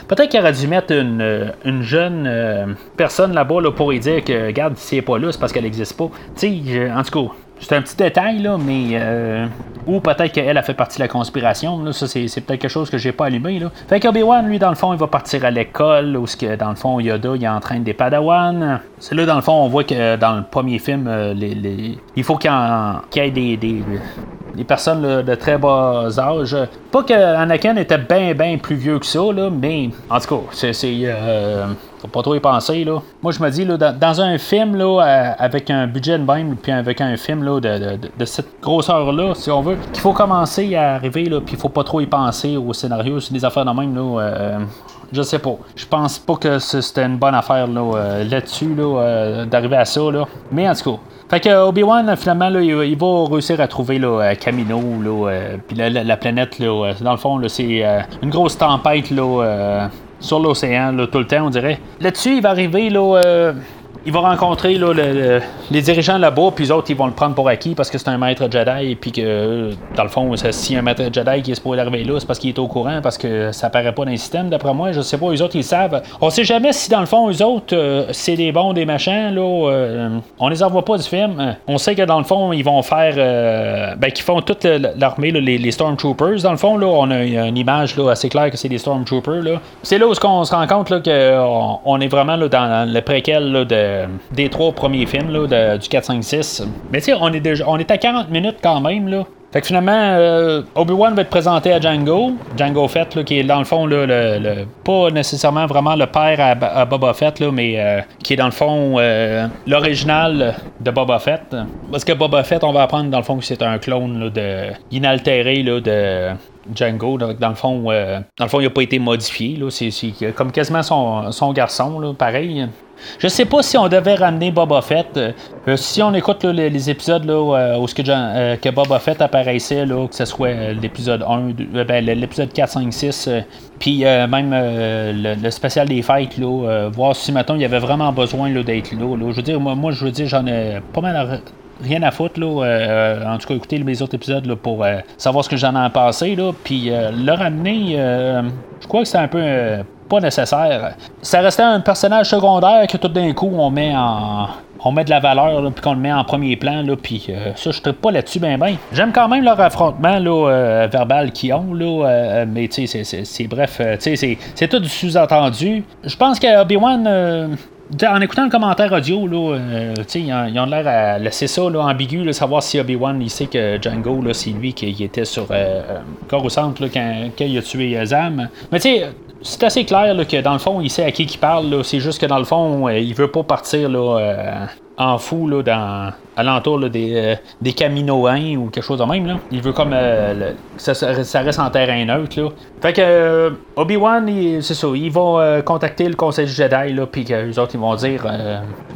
A: peut-être qu'il aurait dû mettre une, euh, jeune euh, personne là-bas là, pour lui dire que, regarde, si elle n'est pas là, c'est parce qu'elle n'existe pas. en tout cas, c'est un petit détail, là, mais. Euh, ou peut-être qu'elle a fait partie de la conspiration. Là, ça, c'est, peut-être quelque chose que j'ai pas allumé. Là. Fait qu'Obi-Wan, lui, dans le fond, il va partir à l'école, où, que, dans le fond, Yoda, il est en train des Padawan. C'est là, dans le fond, on voit que dans le premier film, les, il faut qu'il y, ait des, des, personnes de très bas âge. Pas que Anakin était bien, bien plus vieux que ça, là, mais en tout cas, c'est. Euh, faut pas trop y penser, là? Moi, je me dis, là, dans, un film, là, euh, avec un budget de même, puis avec un film, là, de, cette grosseur-là, si on veut, qu'il faut commencer à arriver, là, puis faut pas trop y penser au scénario, c'est des affaires de même, là. Euh, je sais pas. Je pense pas que c'était une bonne affaire là, euh, là-dessus, là, d'arriver à ça. Là. Mais en tout cas. Fait que Obi-Wan, finalement, là, il, va réussir à trouver là, Camino, là, puis la, la, planète, là, dans le fond, là, c'est une grosse tempête là, sur l'océan tout le temps, on dirait. Là-dessus, il va arriver, là, euh, il va rencontrer là, les dirigeants là-bas, puis les autres, ils vont le prendre pour acquis parce que c'est un maître Jedi, puis que, dans le fond, si un maître Jedi qui est supposé arriver là, c'est parce qu'il est au courant, parce que ça paraît pas dans le système, d'après moi. Je sais pas, les autres, ils savent. On sait jamais si, dans le fond, eux autres, euh, c'est des bons, des machins, là. Euh, on les envoie pas du film. On sait que, dans le fond, ils vont faire. Euh, ben, qu'ils font toute l'armée, les, les, Stormtroopers. Dans le fond, là, on a une image là, assez claire que c'est des Stormtroopers, là. C'est là où on se rend compte là, qu'on on est vraiment là, dans le préquel là, de euh, des trois premiers films là, du 4, 5, 6. Mais tu sais, on est déjà on est à 40 minutes quand même là. Fait que finalement, euh, Obi-Wan va être présenté à Django. Django Fett, qui est dans le fond, là, le, pas nécessairement vraiment le père à, Boba Fett, là, mais euh, qui est dans le fond l'original de Boba Fett. Parce que Boba Fett, on va apprendre dans le fond que c'est un clone de, inaltéré là, de Django. dans le fond, dans le fond, il n'a pas été modifié. C'est, comme quasiment son, son garçon, là, pareil. Je sais pas si on devait ramener Boba Fett. Euh, si on écoute les, épisodes où que, Boba Fett apparaissait, que ce soit l'épisode 1, ben, l'épisode 4, 5, 6, puis même le, spécial des là, voir si maintenant il y avait vraiment besoin d'être là, Je veux dire, moi, je veux dire, j'en ai pas mal rien à foutre. Euh, en tout cas, écouter mes autres épisodes pour euh, savoir ce que j'en ai pensé. Là, puis euh, le ramener, je crois que c'est un peu pas nécessaire. Ça restait un personnage secondaire que tout d'un coup on met en. On met de la valeur, puis qu'on le met en premier plan, là, puis ça, je ne pas là-dessus ben ben. J'aime quand même leur affrontement là, verbal qu'ils ont, là, mais tu sais, c'est bref, tu sais, c'est tout du sous-entendu. Je pense que Obi-Wan en écoutant le commentaire audio, là, euh, ils, ont, l'air à laisser ça là, ambigu, là, savoir si Obi-Wan il sait que Django, là, c'est lui qui était sur euh, euh au centre quand, quand, il a tué Zam. Mais tu sais, c'est assez clair que dans le fond, il sait à qui il parle. C'est juste que dans le fond, euh, il veut pas partir là, en fou là, dans alentour des, euh, des Caminoins ou quelque chose de même. Là. Il veut comme euh, ça, ça, reste en terrain neutre. Là. Fait que euh, Obi-Wan, c'est ça, ils vont contacter le conseil du Jedi, puis que les autres ils vont dire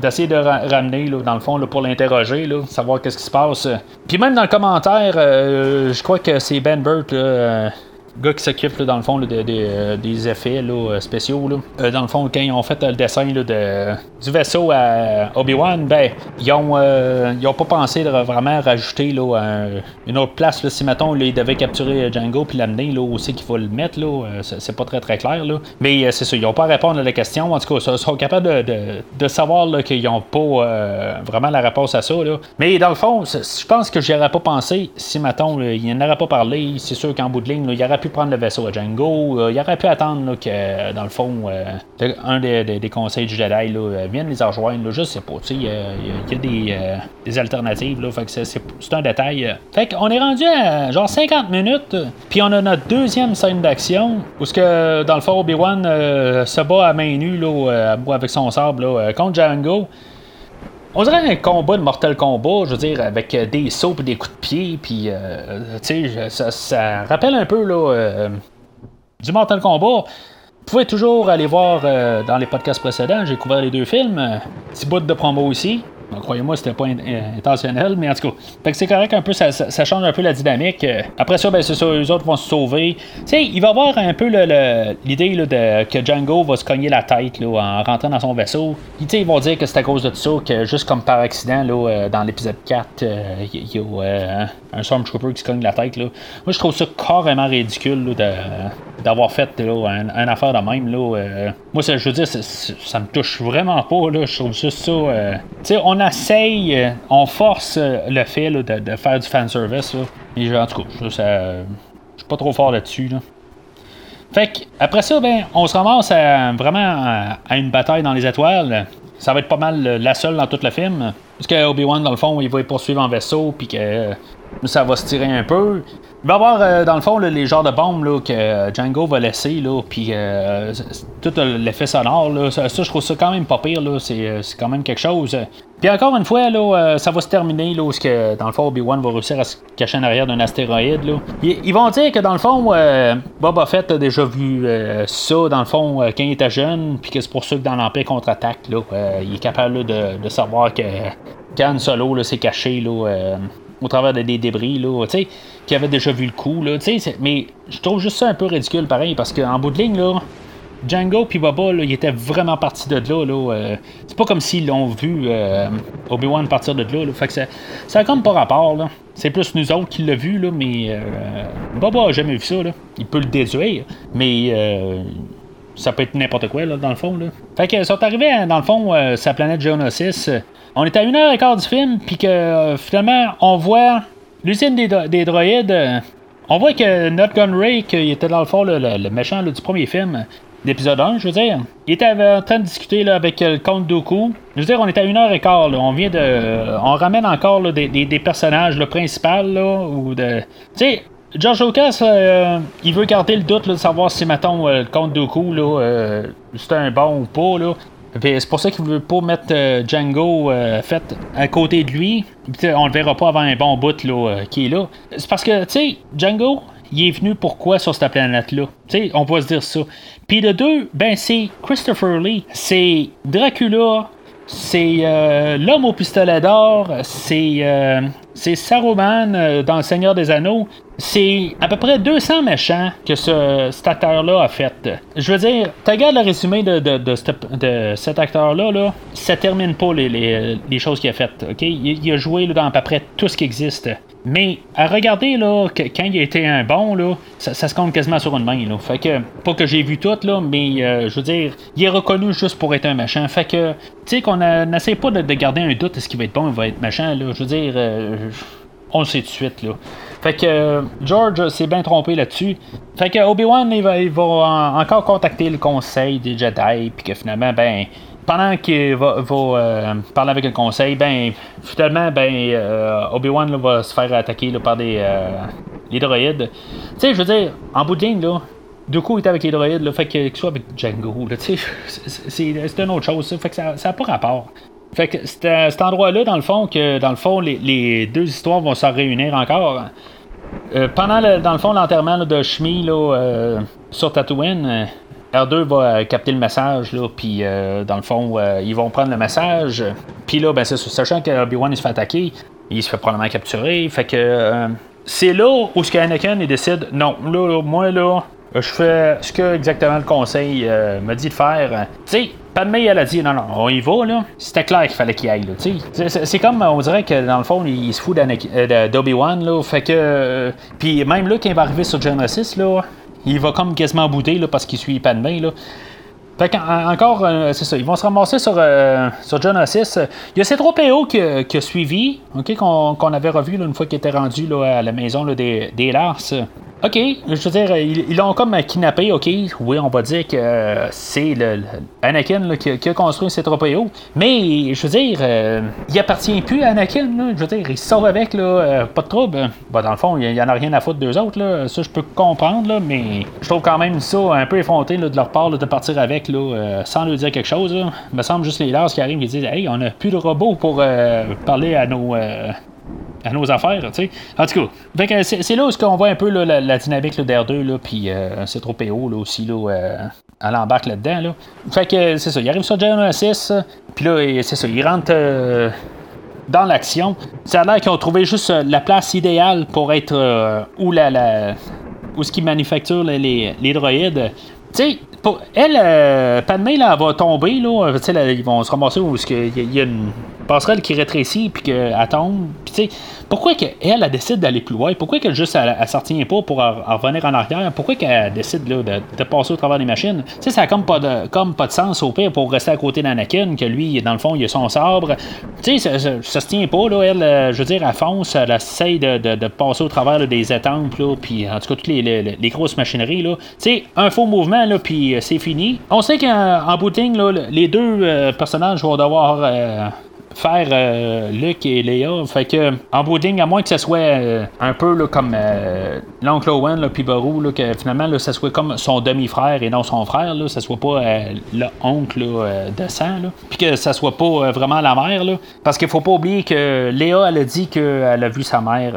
A: d'essayer de ramener dans le fond là, pour l'interroger, savoir qu'est-ce qui se passe. Puis même dans le commentaire, je crois que c'est Ben Burt gars qui s'occupe dans le fond euh, des effets là, spéciaux. Là. Euh, dans le fond, quand ils ont fait le dessin de, du vaisseau à Obi-Wan, ben ils ont, euh, ils pas pensé de vraiment rajouter là, une autre place. Là, si mettons ils devaient capturer Django puis l'amener là c'est qu'il faut le mettre, là, c'est pas très très clair. Là. Mais c'est ça, ils ont pas à répondre à la question. En tout cas, ils sont capables de, de, savoir qu'ils ont pas vraiment la réponse à ça. Là. Mais dans le fond, je pense que j'y aurais pas pensé si mettons il n'en aurait pas parlé. C'est sûr qu'en bout de ligne, il y aurait prendre le vaisseau à Django. Euh, il aurait pu attendre que, dans le fond, euh, un des, conseils du Jedi là, vienne les rejoindre. Là, je pas. Il y, a, des, euh, alternatives. Là, fait que c'est, un détail. Fait qu'on est rendu à genre 50 minutes. Puis on a notre deuxième scène d'action. Où ce que, dans le fond, Obi-Wan se bat à main nue là, avec son sable contre Django. On dirait un combat de Mortal Kombat, je veux dire, avec euh, des sauts et des coups de pied, puis, euh, tu sais, ça, rappelle un peu, là, euh, du Mortal Kombat. Vous pouvez toujours aller voir dans les podcasts précédents, j'ai couvert les deux films. Petit bout de promo aussi. Croyez-moi, c'était pas euh, intentionnel, mais en tout cas. C'est correct un peu, ça, change un peu la dynamique. Euh, après ça, ben c'est ça, eux autres vont se sauver. Tu sais, il va y avoir un peu l'idée de, que Django va se cogner la tête là, en rentrant dans son vaisseau. Sais, ils vont dire que c'est à cause de ça, que juste comme par accident, là, euh, dans l'épisode 4, il y, a un Stormtrooper qui se cogne la tête. Là. Moi, je trouve ça carrément ridicule d'avoir fait là, un, affaire de même. Là, moi, ça, je veux dire, ça, me touche vraiment pas. Là. Je trouve juste ça. tu sais, on essaye, euh, on force euh, le fait de, faire du fanservice. Là. Et en tout cas, je suis pas trop fort là-dessus. Fait que, après ça, ben, on se ramasse vraiment à, une bataille dans les étoiles. Ça va être pas mal la seule dans tout le film. Parce que Obi-Wan, dans le fond, il va y poursuivre en vaisseau, puis que ça va se tirer un peu. Il va y avoir, euh, dans le fond, les genres de bombes que Django va laisser, puis tout l'effet sonore. Ça, je trouve ça quand même pas pire. C'est, quand même quelque chose. Puis encore une fois, euh, ça va se terminer là, que, dans le fond, Obi-Wan va réussir à se cacher en arrière d'un astéroïde. Là. Ils, vont dire que dans le fond, euh, Boba Fett a déjà vu euh, ça, dans le fond, quand il était jeune, puis que c'est pour ça que dans l'Empire contre-attaque, il est capable de, savoir que Han Solo s'est caché là, au travers des débris, là, qu'il avait déjà vu le coup. Là, mais je trouve juste ça un peu ridicule pareil, parce qu'en bout de ligne, là, Django puis Boba, là, ils étaient vraiment partis de là. là euh, c'est pas comme s'ils l'ont vu euh, Obi-Wan partir de là. Fait que ça, comme pas rapport. Là. C'est plus nous autres qui l'ont vu, là, mais euh, Boba a jamais vu ça. Là. Il peut le déduire, mais ça peut être n'importe quoi, là, dans le fond. Là. Fait que sont arrivés, dans le fond, sa planète Geonosis. On est à une heure et quart du film, puis que finalement, on voit l'usine des, des droïdes. on voit que notre Ray, qui était dans le fond le, méchant du premier film, d'épisode 1, je veux dire. Il était en train de discuter là, avec le comte Dooku. Je veux dire, on est à une heure et quart. On vient de. On ramène encore des, des, personnages le principal. Là, ou de. Tu sais, George Lucas, euh, il veut garder le doute de savoir si, mettons, euh, le comte Dooku, là, euh, c'est un bon ou pas. Là. C'est pour ça qu'il veut pas mettre Django fait à côté de lui. on le verra pas avant un bon bout là, qui est là. C'est parce que, tu sais, Django, il est venu pourquoi sur cette planète-là? Tu sais, on peut se dire ça. Puis le 2, ben c'est Christopher Lee. C'est Dracula, c'est euh, l'homme au pistolet d'or, c'est euh, Saruman euh, dans Le Seigneur des Anneaux. C'est à peu près 200 méchants que ce, cet acteur-là a fait. Je veux dire, tu regardes le résumé de, de, cet acteur-là, là, ça termine pas les, choses qu'il a faites. Il, a joué dans à peu près tout ce qui existe. Mais à regarder, là, quand il a été un bon, là, ça, se compte quasiment sur une main. Là. Fait que, pas que j'ai vu tout, là, mais euh, je veux dire, il est reconnu juste pour être un machin. Fait que, tu sais, qu'on n'essaie pas de, garder un doute, est-ce qu'il va être bon, il va être machin, là. Je veux dire, euh, on le sait tout de suite, là. Fait que George s'est bien trompé là-dessus. Fait que Obi-Wan, il va, encore contacter le conseil des Jedi, puis que finalement, ben, pendant qu'il va, euh, parler avec le conseil, ben finalement, ben euh, Obi-Wan va se faire attaquer par des euh, les droïdes. Tu sais, je veux dire, en bout de ligne, là, il était avec les droïdes, là, fait qu'il soit avec Django, tu sais, c'est une autre chose, ça, fait que ça n'a pas rapport. Fait que c'est à cet endroit-là, dans le fond, que dans le fond, les, deux histoires vont se réunir encore. pendant, le, dans le fond, l'enterrement de Shmi là, sur Tatooine, R2 va euh, capter le message, là, puis euh, dans le fond, euh, ils vont prendre le message. Puis là, ben, sachant que Obi-Wan il se fait attaquer, il se fait probablement capturer. Fait que c'est là où ce Anakin il décide non, là, moi là, je fais ce que exactement le conseil me dit de faire. Tu sais, Padmé, elle a dit non, non, on y va, là. C'était clair qu'il fallait qu'il aille, là. C'est comme, on dirait que dans le fond, il se fout d'Obi-Wan, là. Fait que. Puis même là, quand il va arriver sur Genesis, là, il va comme quasiment bouder là, parce qu'il suit pas. Fait encore, euh, c'est ça, ils vont se ramasser sur, euh, sur Genesis. Il y a ces trois PO qui, a suivi, ok, qu'on, avait revu une fois qu'il était rendu là, à la maison des, des Lars. OK, je veux dire, ils l'ont comme kidnappé, OK. Oui, on va dire que c'est le, Anakin qui, a construit ces tropéos. Mais, je veux dire, euh, il appartient plus à Anakin, Je veux dire, il sauve avec, là, euh, pas de trouble. Bah, dans le fond, il y, en a rien à foutre d'eux autres, là. Ça, je peux comprendre, là, mais je trouve quand même ça un peu effronté de leur part de partir avec, euh, sans leur dire quelque chose. Il me semble juste les Lars qui arrivent et disent Hey, on a plus de robots pour parler à nos à nos affaires, tu sais. En tout cas, c'est, là où on voit un peu la, dynamique d'R2, puis euh, c'est trop PO là, aussi, là, euh, elle embarque là-dedans. Là. Fait que c'est ça, il arrive sur Genesis, puis là, c'est ça, il rentre euh, dans l'action. Ça a l'air qu'ils ont trouvé juste la place idéale pour être où la, la où ce qui manufacture les, les droïdes. Tu sais, elle, euh, là, elle va tomber, là. ils vont se ramasser où il y, a une passerelle qui rétrécit puis qu'elle tombe. Puis, pourquoi qu'elle, elle, décide d'aller plus loin? Pourquoi qu'elle juste, elle, elle s'en pas pour revenir en arrière? Pourquoi qu'elle décide là, de, passer au travers des machines? Tu ça a comme pas, de, comme pas de sens au pire pour rester à côté d'Anakin, que lui, dans le fond, il a son sabre. Tu sais, ça, ça, se tient pas, là. Elle, euh, je veux dire, elle fonce, elle essaye de, passer au travers des étampes, là, puis en tout cas, toutes les, les, grosses machineries, là. Tu sais, un faux mouvement, là, puis euh, c'est fini. On sait qu'en bout les deux euh, personnages vont devoir faire euh, Luke et Léa. Fait que, en bout à moins que ce soit euh, un peu comme euh, l'oncle Owen, puis Barou, là, que finalement, là, ça soit comme son demi-frère et non son frère, là, ça soit pas l'oncle de sang, puis que ça soit pas vraiment la mère. Là, parce qu'il faut pas oublier que Léa, elle a dit qu'elle a vu sa mère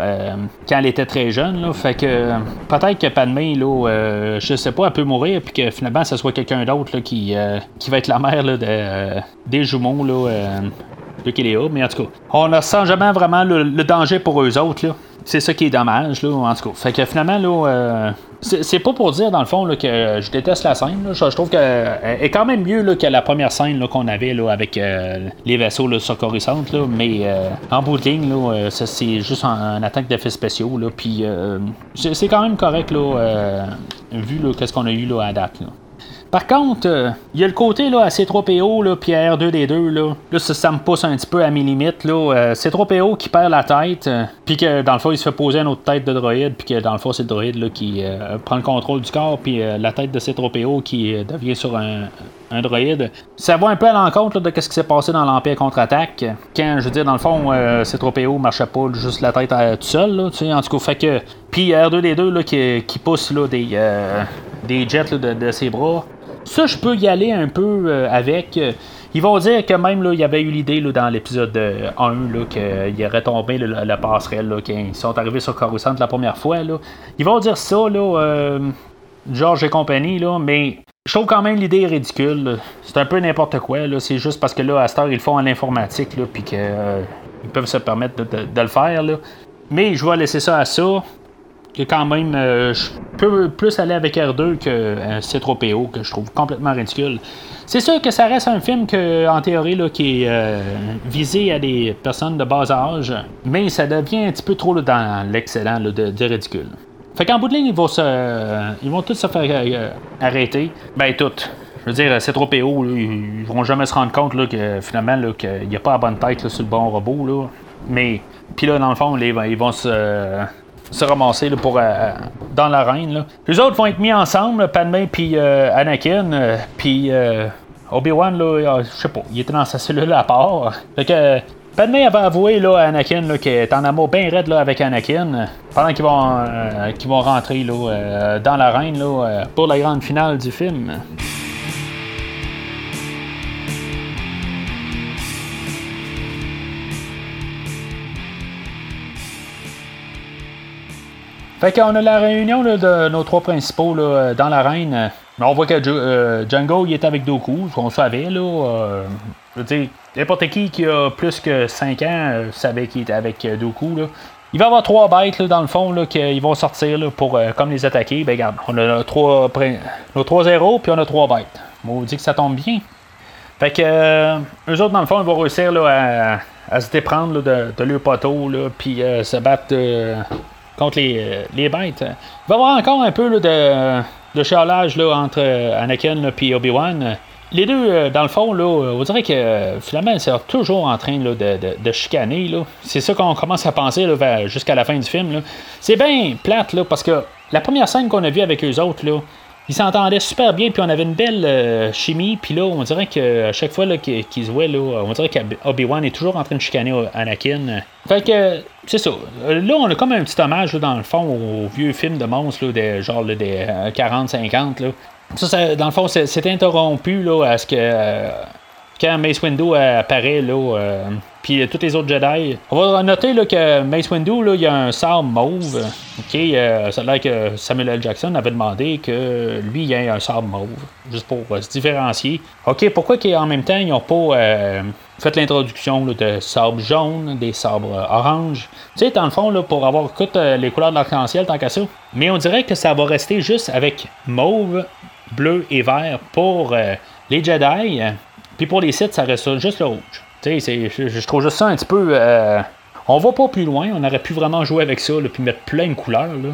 A: quand elle était très jeune. Là, fait que peut-être que Padmé, là, je sais pas, elle peut mourir, puis que finalement, ça soit quelqu'un d'autre qui, qui va être la mère là, de, des jumeaux. Là, mais en tout cas, on ne sent jamais vraiment le, danger pour eux autres. Là. C'est ça qui est dommage, là, en tout cas. Fait que finalement, là, euh, c'est pas pour dire, dans le fond, là, que je déteste la scène. Je, trouve qu'elle est quand même mieux là, que la première scène qu'on avait là, avec euh, les vaisseaux là, secourissantes. Là, mais euh, en bout de ligne, là, c'est juste un, attaque d'effets spéciaux. Puis c'est quand même correct, là, vu qu'est-ce qu'on a eu là, à date. Là. Par contre, euh, il y a le côté là, à C3PO, là, puis à R2D2, là, là ça, me pousse un petit peu à mes limites. Là. Euh, C3PO qui perd la tête, euh, puis que dans le fond, il se fait poser une autre tête de droïde, puis que dans le fond, c'est le droïde là, qui prend le contrôle du corps, puis la tête de C3PO qui devient sur un, un droïde. Ça va un peu à l'encontre de ce qui s'est passé dans l'Empire contre-attaque. Quand, je veux dire, dans le fond, C3PO marchait pas juste la tête à, tout seul, là, en tout cas, fait que. Puis R2D2 là, qui, qui pousse là, des, des jets de, de, ses bras. Ça, je peux y aller un peu euh, avec. Euh, Ils vont dire que même là, il y avait eu l'idée dans l'épisode 1 qu'il aurait tombé la passerelle là, ils sont arrivés sur Coruscant la première fois. Là. Ils vont dire ça, là, euh, George et compagnie, là, mais je trouve quand même l'idée ridicule. C'est un peu n'importe quoi. C'est juste parce que là, à cette heure, ils le font en informatique, puis qu'ils euh, peuvent se permettre de, le faire. Mais je vais laisser ça à ça. Que quand même, euh, je peux plus aller avec R2 que C3PO, que je trouve complètement ridicule. C'est sûr que ça reste un film que, en théorie là, qui est euh, visé à des personnes de bas âge, mais ça devient un petit peu trop dans l'excellent de ridicule. Fait qu'en bout de ligne, ils vont, se, ils vont tous se faire euh, arrêter. Ben, toutes. Je veux dire, c'est trop PO. ils vont jamais se rendre compte là, que finalement, qu'il n'y a pas la bonne tête sur le bon robot. Là. Mais, puis là, dans le fond, ils vont se, se ramasser pour, euh, dans l'arène. Les autres vont être mis ensemble, Padmé puis euh, Anakin. puis Obi-Wan, là, je sais pas, il était dans sa cellule à part. Fait que Padmé avait avoué là, à Anakin qu'il est en amour bien raide là, avec Anakin pendant qu'ils vont, euh, vont rentrer là, euh, dans l'arène là, pour la grande finale du film. Fait qu'on a la réunion de nos trois principaux là, dans l'arène. On voit que euh, Django il est avec Doku, qu'on savait là. Je veux dire, N'importe qui qui a plus que 5 ans euh, savait qu'il était avec euh, Doku. Là. Il va y avoir trois bêtes dans le fond là, qui vont sortir pour euh, comme les attaquer. Ben regarde, on a trois, nos trois zéros puis on a trois bêtes. On dit que ça tombe bien. Fait que eux autres dans le fond ils vont réussir là, à, se déprendre de, leur poteau puis se battre contre les, les, bêtes. Il va y avoir encore un peu de, de charlage entre Anakin et Obi-Wan les deux, euh, dans le fond, là, on dirait que euh, finalement, c'est toujours en train de, de, chicaner. C'est ça qu'on commence à penser jusqu'à la fin du film. C'est bien plate là, parce que la première scène qu'on a vue avec eux autres, là, ils s'entendaient super bien, puis on avait une belle euh, chimie. Puis là, on dirait qu'à chaque fois qu'ils se voient, là, on dirait qu'Obi-Wan est toujours en train de chicaner Anakin. Fait que, c'est ça. Là, on a comme un petit hommage, dans le fond, au vieux film de monstres, là, genre des 40-50. Ça, dans le fond, c'est interrompu là, à ce que euh, quand Mace Windu apparaît là, euh, puis tous les autres Jedi. On va noter là, que Mace Windu, là, il a un sabre mauve. Ok, euh, ça a l'air que Samuel L. Jackson avait demandé que lui il ait un sabre mauve, juste pour se différencier. Ok, pourquoi qu'en même temps ils n'ont pas fait l'introduction de sabres jaunes, des sabres oranges? Tu sais, dans le fond, là, pour avoir toutes les couleurs de l'arc-en-ciel, tant qu'à ça. Mais on dirait que ça va rester juste avec mauve, bleu et vert pour euh, les Jedi. Puis pour les Sith, ça reste juste le rouge. Tu sais, je, trouve juste ça un petit peu. Euh, on va pas plus loin. On aurait pu vraiment jouer avec ça, puis mettre plein de couleurs. Là.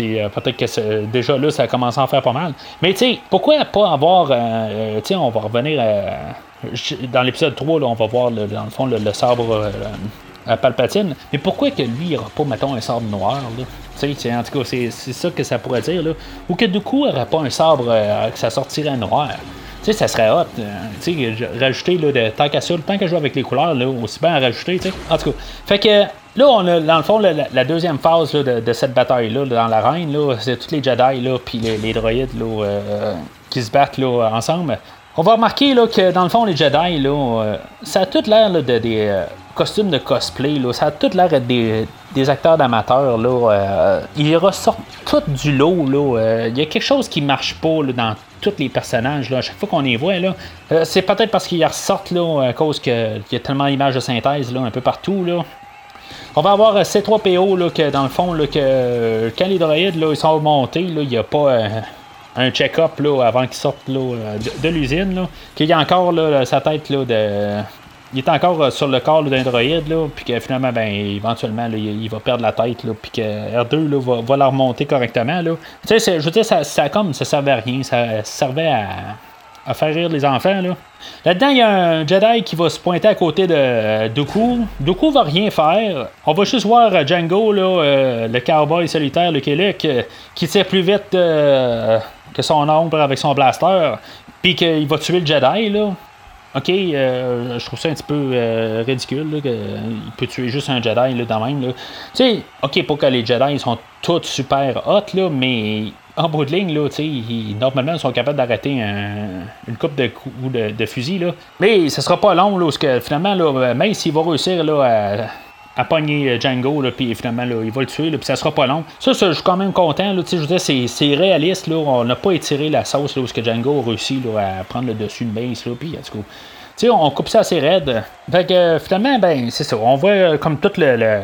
A: Euh, peut-être que déjà là, ça a commencé à en faire pas mal. Mais tu pourquoi pas avoir. tu sais, on va revenir dans l'épisode 3, là, on va voir dans le fond le, sabre à Palpatine. Mais pourquoi que lui, il aura pas, mettons, un sabre noir, là? en tout cas, c'est, ça que ça pourrait dire, là. Ou que du coup, il n'aurait pas un sabre euh, que ça sortirait noir. Tu sais, ça serait hot. Euh, tu sais, rajouter, là, de, tant qu'à que je joue avec les couleurs, là, aussi bien à rajouter, tu sais. En tout cas. Fait que, là, on a, dans le fond, la, deuxième phase là, de, cette bataille-là, dans l'arène, là, c'est tous les Jedi, là, puis les, droïdes, là, euh, qui se battent, là, ensemble. On va remarquer, là, que dans le fond, les Jedi, là, ça a tout l'air, de, des costumes de cosplay, là, ça a tout l'air d'être des, acteurs d'amateurs. Euh, ils ressortent tout du lot. Euh, il y a quelque chose qui marche pas dans tous les personnages. À chaque fois qu'on les voit, euh, c'est peut-être parce qu'ils ressortent à cause qu'il y a tellement d'images de synthèse un peu partout. On va avoir C3PO là, que dans le fond, que quand les droïdes ils sont montés, il n'y a pas un check-up avant qu'ils sortent là, de, l'usine. Qu'il a encore là, sa tête là, de il est encore euh, sur le corps d'un droïde, là, puis que finalement, ben, éventuellement, il, va perdre la tête, là, puis que R2 là, va, va, la remonter correctement. Là. Tu sais, je veux dire, ça, comme, ça servait à rien, ça servait à, faire rire les enfants. Là. Là-dedans, il y a un Jedi qui va se pointer à côté de Dooku. Dooku va rien faire. On va juste voir Django, là, euh, le cowboy solitaire, le qui tire plus vite que son ombre avec son blaster. Puis qu'il va tuer le Jedi, là. Ok, euh, je trouve ça un petit peu euh, ridicule. Là, il peut tuer juste un Jedi là, dans même. Tu sais, ok, pour que les Jedi ils sont tous super hot, là, mais en bout de ligne, là, normalement, ils sont capables d'arrêter une coupe de coups de, de, fusil. Là. Mais ce sera pas long, là, parce que finalement, là, même s'il va réussir là, à à pogner euh, Django, puis finalement, là, il va le tuer, puis ça sera pas long. Ça, je suis quand même content. Là, je veux dire, c'est, réaliste. Là, on n'a pas étiré la sauce là, où que Django a réussi là, à prendre le dessus de base. Là, puis, on coupe ça assez raide. Fait que finalement, ben, c'est ça. On voit euh, comme tout le,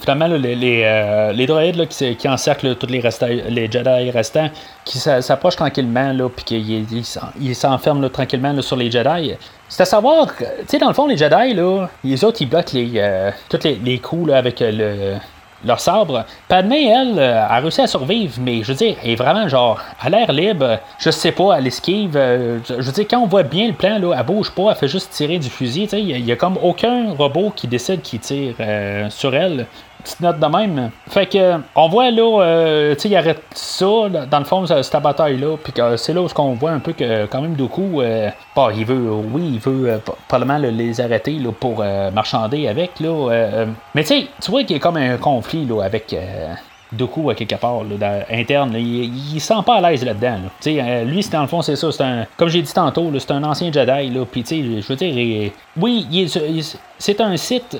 A: finalement, les, les, euh, les, droïdes là, qui, encerclent tous les, les Jedi restants, qui s'approchent tranquillement, là, puis qu'ils s'enferment tranquillement sur les Jedi. C'est à savoir, tu sais, dans le fond, les Jedi, là, les autres, ils bloquent les, euh, tous les, coups là, avec euh, le, leur sabre. Padmé, elle, a réussi à survivre, mais je veux dire, elle est vraiment genre à l'air libre. Je sais pas, elle esquive. je veux dire, quand on voit bien le plan, là, elle bouge pas, elle fait juste tirer du fusil. Il y, a comme aucun robot qui décide qu'il tire sur elle petite note de même. Fait que, on voit là, euh, tu sais, il arrête ça, dans le fond, cette bataille-là. Puis c'est là où on voit un peu que, quand même, Doku, euh, bah, il veut, oui, il veut euh, probablement les arrêter là, pour marchander avec. Là, mais tu sais, tu vois qu'il y a comme un conflit là, avec. Doku à quelque part interne, il, il, sent pas à l'aise là-dedans. Là. lui, dans le fond, c'est ça. C'est un, comme j'ai dit tantôt, c'est un ancien Jedi. Là, puis, je veux dire, oui, c'est un site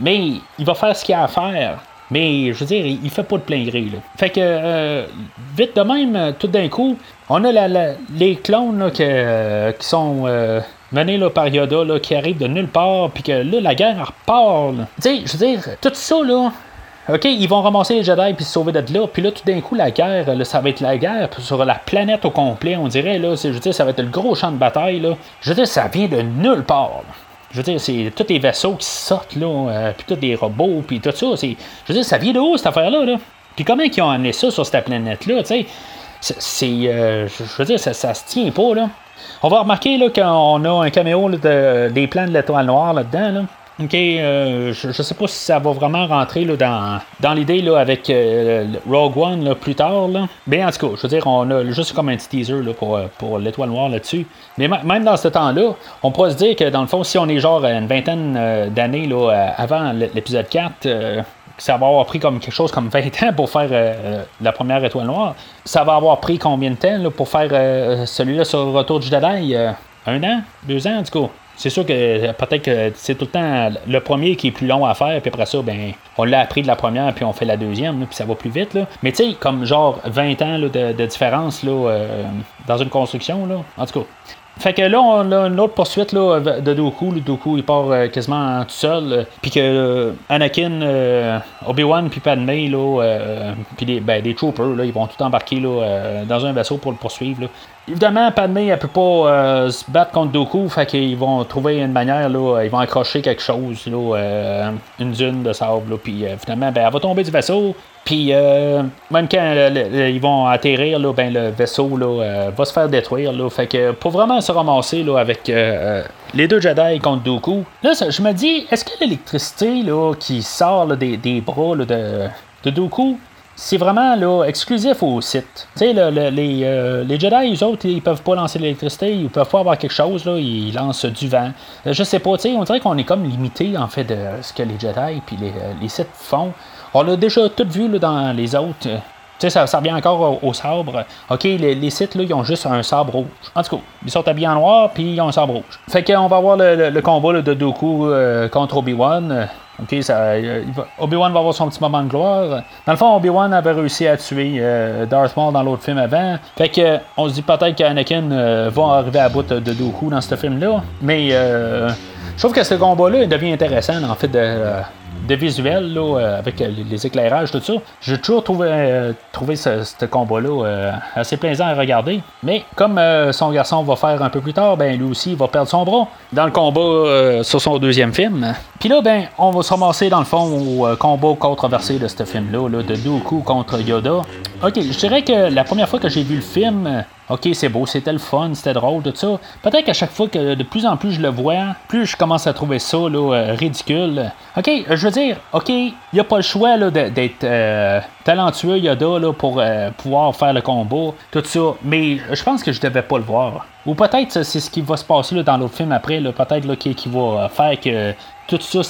A: mais il va faire ce qu'il a à faire. Mais je veux dire, il fait pas de plein gré. Là. Fait que, euh, vite de même, tout d'un coup, on a les clones euh, qui sont euh, menés là, par Yoda, là, qui arrivent de nulle part, puis que là, la guerre repart. Tu je veux dire, tout ça, là. OK, ils vont ramasser les Jedi puis se sauver de là. Puis là, tout d'un coup, la guerre, là, ça va être la guerre sur la planète au complet, on dirait. Là, je veux dire, ça va être le gros champ de bataille. Là. Je veux dire, ça vient de nulle part. Je veux dire, c'est tous les vaisseaux qui sortent, là, euh, puis tous les robots, puis tout ça. je veux dire, ça vient de où, cette affaire-là? Là? Puis comment ils ont amené ça sur cette planète-là, tu sais? C'est, euh, je veux dire, ça, ça se tient pas, là. On va remarquer, là, qu'on a un caméo de, des plans de l'étoile noire là-dedans, là. OK, euh, je, ne sais pas si ça va vraiment rentrer là, dans, dans l'idée là, avec euh, Rogue One là, plus tard. Là. Mais en tout cas, je veux dire, on a juste comme un petit teaser là, pour, euh, pour l'étoile noire là-dessus. Mais même dans ce temps-là, on pourrait se dire que dans le fond, si on est genre une vingtaine d'années là, avant l'épisode 4, ça va avoir pris comme quelque chose comme 20 ans pour faire la première étoile noire. Ça va avoir pris combien de temps là, pour faire celui-là sur Retour du Jedi? Un an? Deux ans en tout cas? C'est sûr que peut-être que c'est tout le temps le premier qui est plus long à faire, puis après ça, ben, on l'a appris de la première, puis on fait la deuxième, puis ça va plus vite. Là. Mais tu sais, comme genre 20 ans de, différence là, euh, dans une construction, là. en tout cas. Fait que là, on a une autre poursuite là, de Doku. Le Doku, il part euh, quasiment tout seul. Euh, puis que Anakin, Obi-Wan, puis Padmé, là, puis des, ben, troopers, là, ils vont tout embarquer là, dans un vaisseau pour le poursuivre. Là. Évidemment, Padmé, elle peut pas euh, se battre contre Doku, fait qu'ils vont trouver une manière, là, ils vont accrocher quelque chose, euh, une dune de sable, puis euh, finalement, ben, elle va tomber du vaisseau, puis même quand ils vont atterrir, là, ben, le vaisseau là, va se faire détruire, là, fait que pour vraiment se ramasser là, avec les deux Jedi contre Doku, là, je me dis, est-ce que l'électricité qui sort des, des, bras de, de Dooku, c'est vraiment là, exclusif au site. Tu sais, les, euh, les, Jedi, eux autres, ils peuvent pas lancer l'électricité, ils peuvent pas avoir quelque chose, ils lancent du vent. Euh, je sais pas, tu on dirait qu'on est comme limité, en fait, de ce que les Jedi et les, euh, les sites font. On l'a déjà tout vu dans les autres. Tu sais, ça, ça revient encore au, sabre. OK, les, sites, là, ils ont juste un sabre rouge. En tout cas, ils sont habillés en noir, puis ils ont un sabre rouge. Fait qu'on va avoir le, combat de Dooku contre Obi-Wan. OK, euh, Obi-Wan va avoir son petit moment de gloire. Dans le fond, Obi-Wan avait réussi à tuer euh, Darth Maul dans l'autre film avant. Fait que on se dit peut-être qu'Anakin euh, va arriver à bout de, Dooku dans ce film-là. Mais je trouve que ce combat-là devient intéressant en fait de de visuel, là, euh, avec les éclairages, tout ça. J'ai toujours trouvé, euh, trouvé ce, combat-là euh, assez plaisant à regarder. Mais comme son garçon va faire un peu plus tard, ben lui aussi il va perdre son bras dans le combat sur son deuxième film. Puis là, ben, on va se ramasser dans le fond au combat controversé de ce film-là, là, de Dooku contre Yoda. Ok, je dirais que la première fois que j'ai vu le film, OK, c'est beau, c'était le fun, c'était drôle, tout ça. Peut-être qu'à chaque fois que de plus en plus je le vois, plus je commence à trouver ça là, euh, ridicule. OK, je veux dire, OK, il n'y a pas le choix d'être euh, talentueux Yoda là, pour euh, pouvoir faire le combat, tout ça. Mais je pense que je devais pas le voir. Ou peut-être c'est ce qui va se passer là, dans l'autre film après, peut-être qui, qui va faire que tout ça,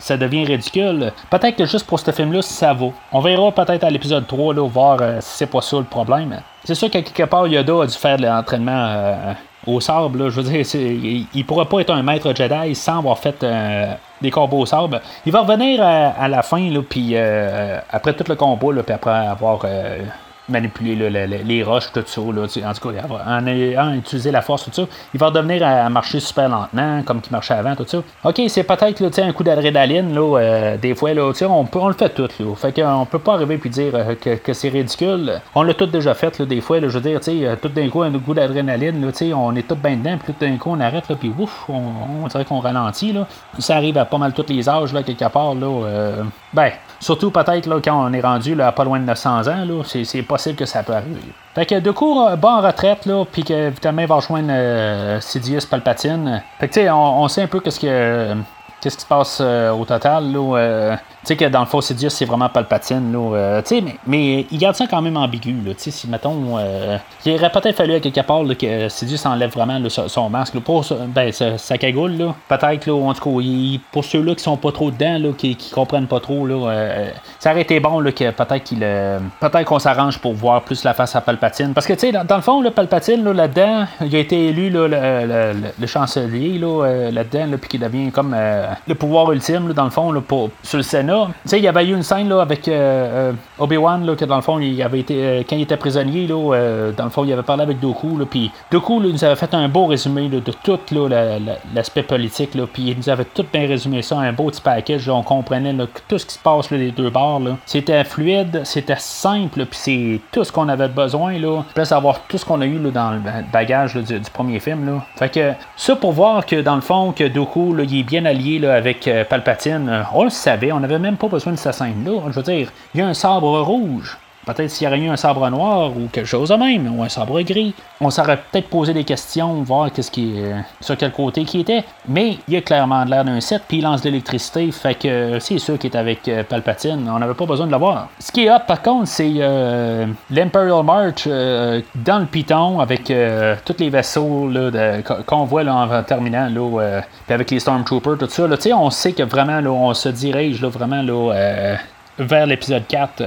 A: ça, devient ridicule. Peut-être que juste pour ce film-là, ça vaut. On verra peut-être à l'épisode 3, là, voir euh, si c'est pas ça le problème. C'est sûr qu'à quelque part, Yoda a dû faire de l'entraînement euh, au sable. Je veux dire, il, il pourra pas être un maître Jedi sans avoir fait euh, des combos au sable. Il va revenir à, la fin, là, puis après tout le combat, puis après avoir manipuler les roches, tout ça. En tout cas, en ayant utilisé la force, tout ça, il va devenir à marcher super lentement, comme il marchait avant, tout ça. Ok, c'est peut-être un coup d'adrénaline, là, euh, des fois, là, on, le fait tout. Là, fait qu'on peut pas arriver et dire euh, que, c'est ridicule. On l'a tout déjà fait, des fois, je veux dire, euh, tout d'un coup, un coup d'adrénaline, on est tout bien dedans, puis tout d'un coup, on arrête, puis ouf, on, dirait qu'on ralentit. Ça arrive à pas mal tous les âges, quelque part. Là, ben, surtout peut-être quand on est rendu à pas loin de 900 ans, c'est, que ça peut arriver. Fait que de coup, bon en retraite, là, puis que il va rejoindre euh, Sidious Palpatine. Fait que tu sais, on, sait un peu qu'est-ce que qu'est-ce qui se passe euh, au total. Là, euh, tu sais que dans le fond, Sidious, c'est vraiment Palpatine. Là, euh, mais, mais il garde ça quand même ambigu. Là, si, mettons, il aurait peut-être fallu à quelque part là, que Sidious enlève vraiment son masque. pour ben, sa, cagoule. Là. Peut-être, là, en tout cas, pour ceux-là qui sont pas trop dedans, là, qui, qui comprennent pas trop, là, ça aurait été bon là, que peut-être qu'il peut-être qu'on s'arrange pour voir plus la face à Palpatine. Parce que, tu sais, dans, le fond, là, Palpatine, là, là-dedans, il a été élu là, le, le, chancelier là, là-dedans, là, puis qu'il devient comme le pouvoir ultime, dans le fond, pour, sur le Sénat. Tu sais, il y avait eu une scène là, avec euh, euh, Obi-Wan, que dans le fond, il avait été, euh, quand il était prisonnier, là, dans le fond, il avait parlé avec Doku, puis Doku nous avait fait un beau résumé de tout l'aspect politique, puis il nous avait tout bien résumé ça, un beau petit package, on comprenait tout ce qui se passe les deux bords. C'était fluide, c'était simple, puis c'est tout ce qu'on avait besoin, là, plus avoir tout ce qu'on a eu dans le bagage du, premier film. Là. Fait que ça pour voir que dans le fond, que Doku, il est bien allié avec euh, Palpatine, on le savait, on n'avait même pas besoin de sa scène-là. Je veux dire, il y a un sabre rouge. Peut-être s'il y aurait eu un sabre noir ou quelque chose de même, ou un sabre gris. On s'aurait peut-être posé des questions, voir qu'est-ce qui euh, sur quel côté qui était. Mais il a clairement l'air d'un set, puis il lance de l'électricité, fait que c'est sûr qu'il est avec euh, Palpatine. On n'avait pas besoin de l'avoir. Ce qui est hot par contre, c'est euh, l'Imperial March dans le Python avec tous les vaisseaux qu'on voit en terminant, là, puis avec les Stormtroopers, tout ça. Là, on sait que vraiment là, on se dirige vraiment là, vers l'épisode 4.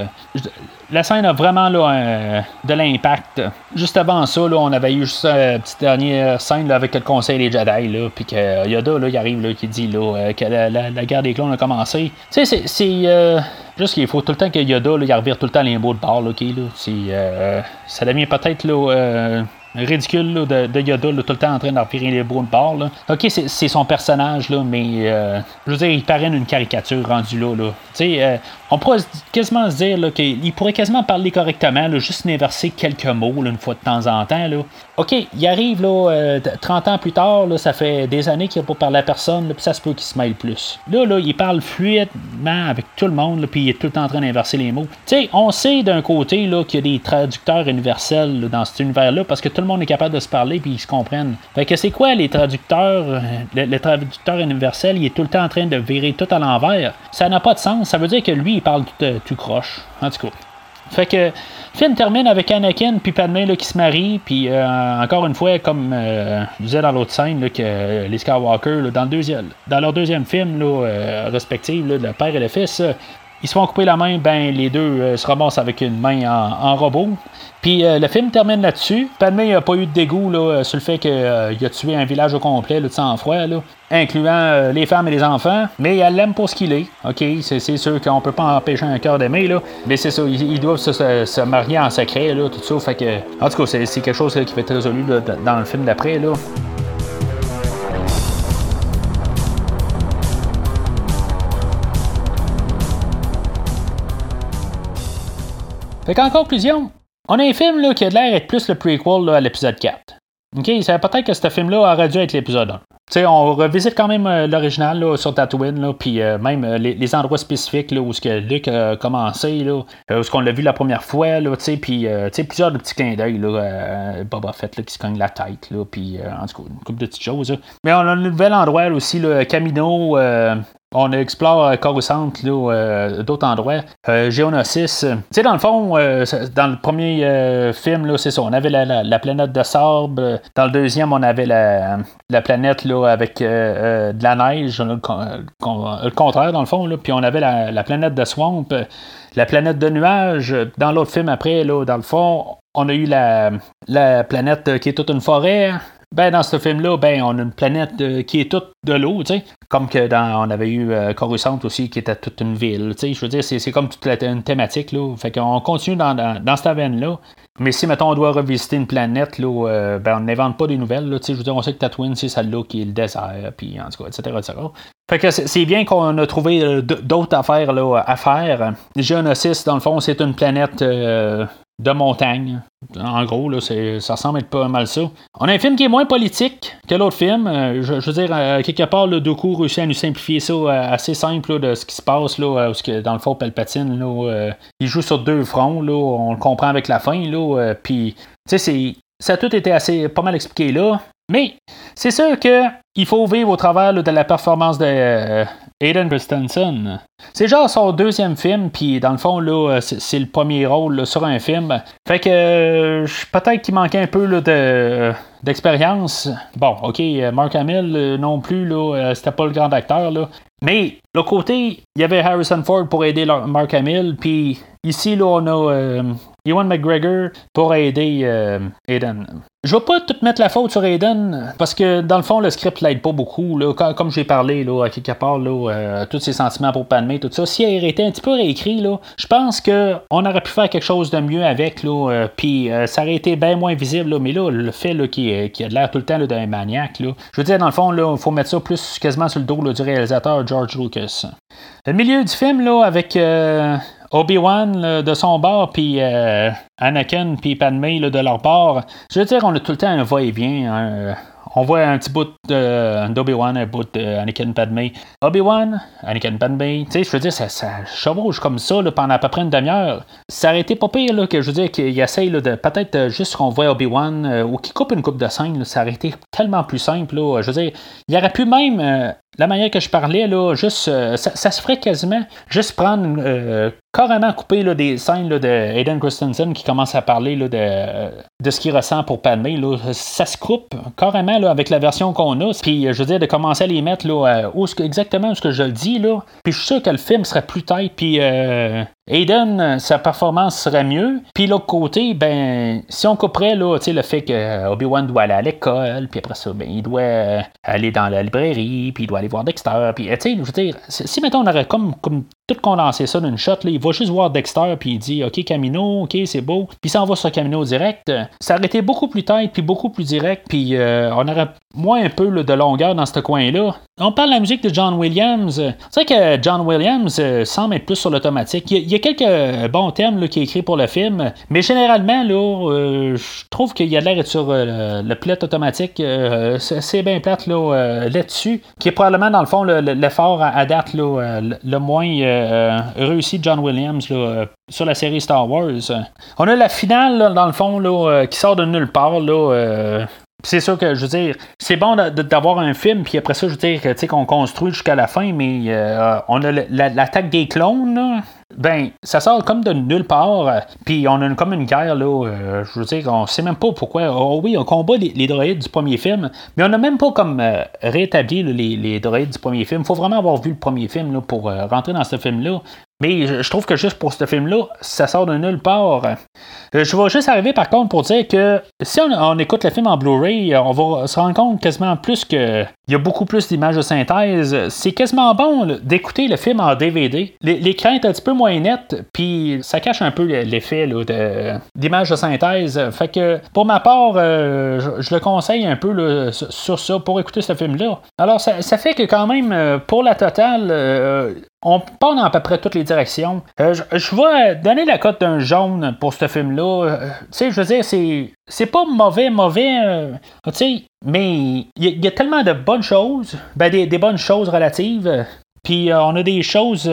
A: La scène a vraiment là, de l'impact. Juste avant ça, là, on avait eu juste une petite dernière scène avec le conseil des Jedi, puis que euh, Yoda là, arrive qui dit là, euh, que la, guerre des clones a commencé. Tu sais, c'est. Euh, juste qu'il faut tout le temps que Yoda revire tout le temps les mots de bord. Là, là. ça devient peut-être ridicule de, de, Yoda tout le temps en train d'empirer les bouts de. Ok, c'est son personnage, là, mais euh, je veux dire, il paraît une caricature rendue là. là. Euh, on pourrait quasiment se dire qu'il pourrait quasiment parler correctement, juste inverser quelques mots une fois de temps en temps. Ok, il arrive là, 30 euh, ans plus tard, ça fait des années qu'il n'a pas parlé à personne, puis ça se peut qu'il se mêle plus. Là, là, il parle fluidement avec tout le monde, puis il est tout le temps en train d'inverser les mots. sais on sait d'un côté qu'il y a des traducteurs universels dans cet univers-là, parce que tout le monde est capable de se parler puis ils se comprennent. Fait que c'est quoi les traducteurs euh, le, traducteur universel, il est tout le temps en train de virer tout à l'envers? Ça n'a pas de sens. Ça veut dire que lui, il parle tout, euh, croche. En tout cas. Fait que le film termine avec Anakin puis Padmé là, qui se marient, puis euh, encore une fois, comme je disais dans l'autre scène, là, que les Skywalker, dans, le deuxième, dans leur deuxième film respectif, le père et le fils, ils se font couper la main, ben les deux euh, se ramassent avec une main en, robot. Puis euh, le film termine là-dessus. Padmé n'a pas eu de dégoût là, euh, sur le fait qu'il a tué un village au complet de sang-froid, incluant les femmes et les enfants. Mais elle l'aime pour ce qu'il est. OK, c'est, sûr qu'on peut pas empêcher un cœur d'aimer, là. Mais c'est ça, ils, doivent se, marier en secret, là, tout ça. Fait que, en tout cas, c'est, quelque chose qui va être résolu dans le film d'après, là. Fait qu'en conclusion, on a un film là, qui a l'air d'être plus le prequel à l'épisode 4. OK, c'est peut-être que ce film-là aurait dû être l'épisode 1. sais, on revisite quand même euh, l'original sur Tatooine, puis euh, même euh, les, endroits spécifiques là, où ce que Luke a commencé, là, où ce qu'on l'a vu la première fois, puis plusieurs petits clins d'œil, là, Boba Fett là, qui se cogne la tête, là, puis en tout cas, une couple de petites choses. Mais on a un nouvel endroit aussi, là, Camino, on explore Coruscant, d'autres endroits. Géonosis. Tu dans le fond, dans le premier film, c'est ça. On avait la, planète de sable. Dans le deuxième, on avait la, planète avec de la neige. Le, contraire, dans le fond. Puis on avait la, planète de swamp. La planète de nuages. Dans l'autre film, après, dans le fond, on a eu la, la planète qui est toute une forêt. Ben, dans ce film-là, ben, on a une planète euh, qui est toute de l'eau, tu sais. Comme que dans, on avait eu euh, Coruscant aussi, qui était toute une ville, tu sais. Je veux dire, c'est, comme toute une thématique, là. Fait qu'on continue dans, dans, cette veine-là. Mais si, mettons, on doit revisiter une planète, là, euh, ben, on n'invente pas des nouvelles, là, tu sais. Je veux dire, on sait que Tatooine, c'est celle-là qui est le désert, puis en tout cas, etc.. Fait que c'est bien qu'on a trouvé d'autres affaires là, à faire. Geonosis, dans le fond, c'est une planète de montagne. En gros, là, ça ressemble à être pas mal ça. On a un film qui est moins politique que l'autre film. Euh, je, veux dire, euh, quelque part, le Doku réussit à nous simplifier ça euh, assez simple de ce qui se passe. Là, que, dans le fond, Palpatine, il joue sur deux fronts. On le comprend avec la fin. Puis, ça a tout été assez pas mal expliqué là. Mais c'est sûr qu'il faut vivre au travers de la performance de Aiden Christensen. C'est genre son deuxième film, puis dans le fond, là, c'est le premier rôle sur un film. Fait que euh, peut-être qu'il manquait un peu de, d'expérience. Bon, ok, Mark Hamill euh, non plus, là, euh, c'était pas le grand acteur. Là. Mais, le côté, il y avait Harrison Ford pour aider Mark Hamill, puis ici, là, on a Ewan McGregor pour aider euh, Aiden. Je vais pas tout mettre la faute sur Aiden, parce que dans le fond, le script l'aide pas beaucoup. Là, comme j'ai parlé là, à quelque part, là, euh, tous ses sentiments pour Padmé, tout ça. Si elle était un petit peu réécrit, là, je pense qu'on aurait pu faire quelque chose de mieux avec, là, euh, puis ça aurait été bien moins visible. mais là, le fait qu'il a l'air tout le temps d'un maniaque, là, je veux dire, dans le fond, il faut mettre ça plus quasiment sur le dos du réalisateur George Lucas. Le milieu du film, là, avec Obi-Wan de son bord, puis euh, Anakin, puis Padmé de leur bord. Je veux dire, on a tout le temps un va-et-vient. Hein, on voit un petit bout d'Obi-Wan, un bout d'Anakin Padmé. Obi-Wan, Anakin Padmé, tu sais, je veux dire, ça, ça chevauche comme ça pendant à peu près une demi-heure. Ça aurait été pas pire là, que je veux dire qu'il essaye de peut-être euh, juste qu'on voit Obi-Wan euh, ou qu'il coupe une coupe de scène, ça aurait été tellement plus simple. Là. Je veux dire, il aurait pu même euh, la manière que je parlais, là, juste, ça, se ferait quasiment juste prendre, carrément couper là, des scènes de Aiden Christensen qui commence à parler là, de, de ce qu'il ressent pour Padmé. Ça se coupe carrément là, avec la version qu'on a. Puis, je veux dire, de commencer à les mettre là, où, exactement où ce que je le dis. Là. Puis, je suis sûr que le film serait plus tête. Puis, Aiden, sa performance serait mieux. Puis l'autre côté, ben, si on couperait là, le fait que Obi-Wan doit aller à l'école, puis après ça, ben, il doit euh, aller dans la librairie, puis il doit aller voir Dexter, puis sais, je veux dire, si mettons on aurait comme, comme tout condensé ça d'une shot, là, il va juste voir Dexter, puis il dit, ok Camino, ok c'est beau, puis ça va sur Camino direct, ça aurait été beaucoup plus tête, puis beaucoup plus direct, puis euh, on aurait moins un peu de longueur dans ce coin-là. On parle de la musique de John Williams. C'est vrai que John Williams euh, semble être plus sur l'automatique. Il, y a quelques bons thèmes qui est écrit pour le film, mais généralement, euh, je trouve qu'il y a l'air d'être sur euh, le pilote automatique. c'est bien plate là, là-dessus, qui est probablement, dans le fond, l'effort à, date le moins réussi de John Williams sur la série Star Wars. On a la finale, dans le fond, qui sort de nulle part. Là, c'est sûr que, je veux dire, c'est bon d'avoir un film, puis après ça, je veux dire, tu sais, qu'on construit jusqu'à la fin, mais euh, on a l'attaque des clones, là. Ben, ça sort comme de nulle part, puis on a comme une guerre, là, euh, je veux dire, on sait même pas pourquoi. Oh oui, on combat les, droïdes du premier film, mais on n'a même pas comme euh, rétabli les, les, droïdes du premier film. Il faut vraiment avoir vu le premier film là, pour rentrer dans ce film-là. Mais je trouve que juste pour ce film-là, ça sort de nulle part. Euh, je vais juste arriver par contre pour dire que si on, écoute le film en Blu-ray, on va se rendre compte quasiment plus que il y a beaucoup plus d'images de synthèse. C'est quasiment bon d'écouter le film en DVD. L'écran est un petit peu moins net, puis ça cache un peu l'effet d'images de, synthèse. Fait que pour ma part, euh, je, le conseille un peu sur ça pour écouter ce film-là. Alors ça, fait que quand même, euh, pour la totale, on part dans à peu près toutes les directions. Euh, je, vais donner la cote d'un jaune pour ce film-là. Euh, tu sais, je veux dire, c'est, c'est pas mauvais, mauvais. Euh, tu sais, mais il y, a tellement de bonnes choses. Ben, des, bonnes choses relatives. Puis on a des choses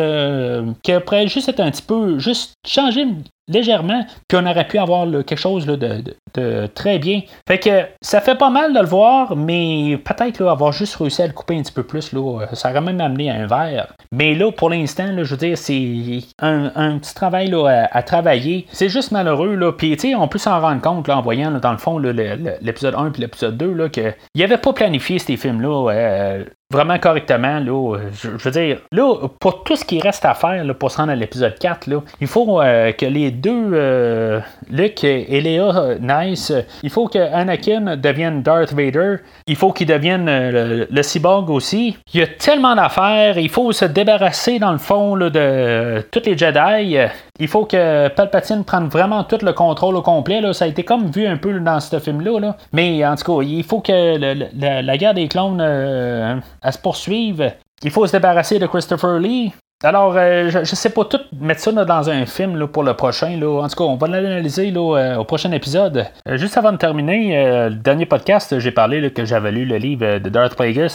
A: qui pourraient juste être un petit peu. Juste changer légèrement, puis on aurait pu avoir quelque chose de, très bien. Fait que ça fait pas mal de le voir, mais peut-être avoir juste réussi à le couper un petit peu plus, là, ça aurait même amené à un verre. Mais là, pour l'instant, je veux dire, c'est un, petit travail à, travailler. C'est juste malheureux, là. Puis, on peut s'en rendre compte, en voyant, dans le fond, l'épisode 1 puis l'épisode 2, là, qu'il avait pas planifié ces films-là. Euh, vraiment correctement. Là, je, veux dire, là, pour tout ce qui reste à faire pour se rendre à l'épisode 4, là, il faut euh, que les deux, euh, Luke et Léa Nice, il faut que Anakin devienne Darth Vader, il faut qu'il devienne le, le, cyborg aussi. Il y a tellement d'affaires, il faut se débarrasser dans le fond là, de tous les Jedi. Il faut que Palpatine prenne vraiment tout le contrôle au complet. Ça a été comme vu un peu dans ce film-là. Là. Mais en tout cas, il faut que la, guerre des clones se poursuivre. Il faut se débarrasser de Christopher Lee. Alors, euh, je, ne sais pas tout mettre ça dans un film là, pour le prochain. Là. En tout cas, on va l'analyser euh, au prochain épisode. Euh, juste avant de terminer, le dernier podcast, j'ai parlé que j'avais lu le livre de Darth Plagueis.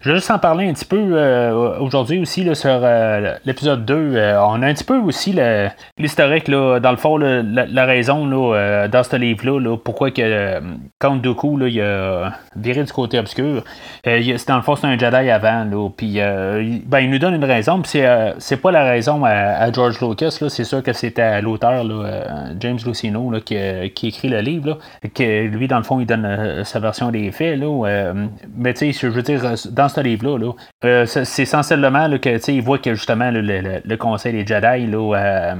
A: je vais juste en parler un petit peu aujourd'hui aussi sur l'épisode 2. on a un petit peu aussi l'historique, dans le fond, la, raison dans ce livre-là, pourquoi que Count Dooku il a viré du côté obscur. dans le fond, c'est un Jedi avant. Puis, ben, il nous donne une raison. C'est c'est pas la raison à, George Lucas, c'est sûr que c'était l'auteur, euh, James Lucino, qui, écrit le livre, que lui, dans le fond, il donne euh, sa version des faits. Là, euh, mais tu sais, je veux dire, dans ce livre-là, c'est essentiellement que il voit que justement le, Conseil des Jedi là,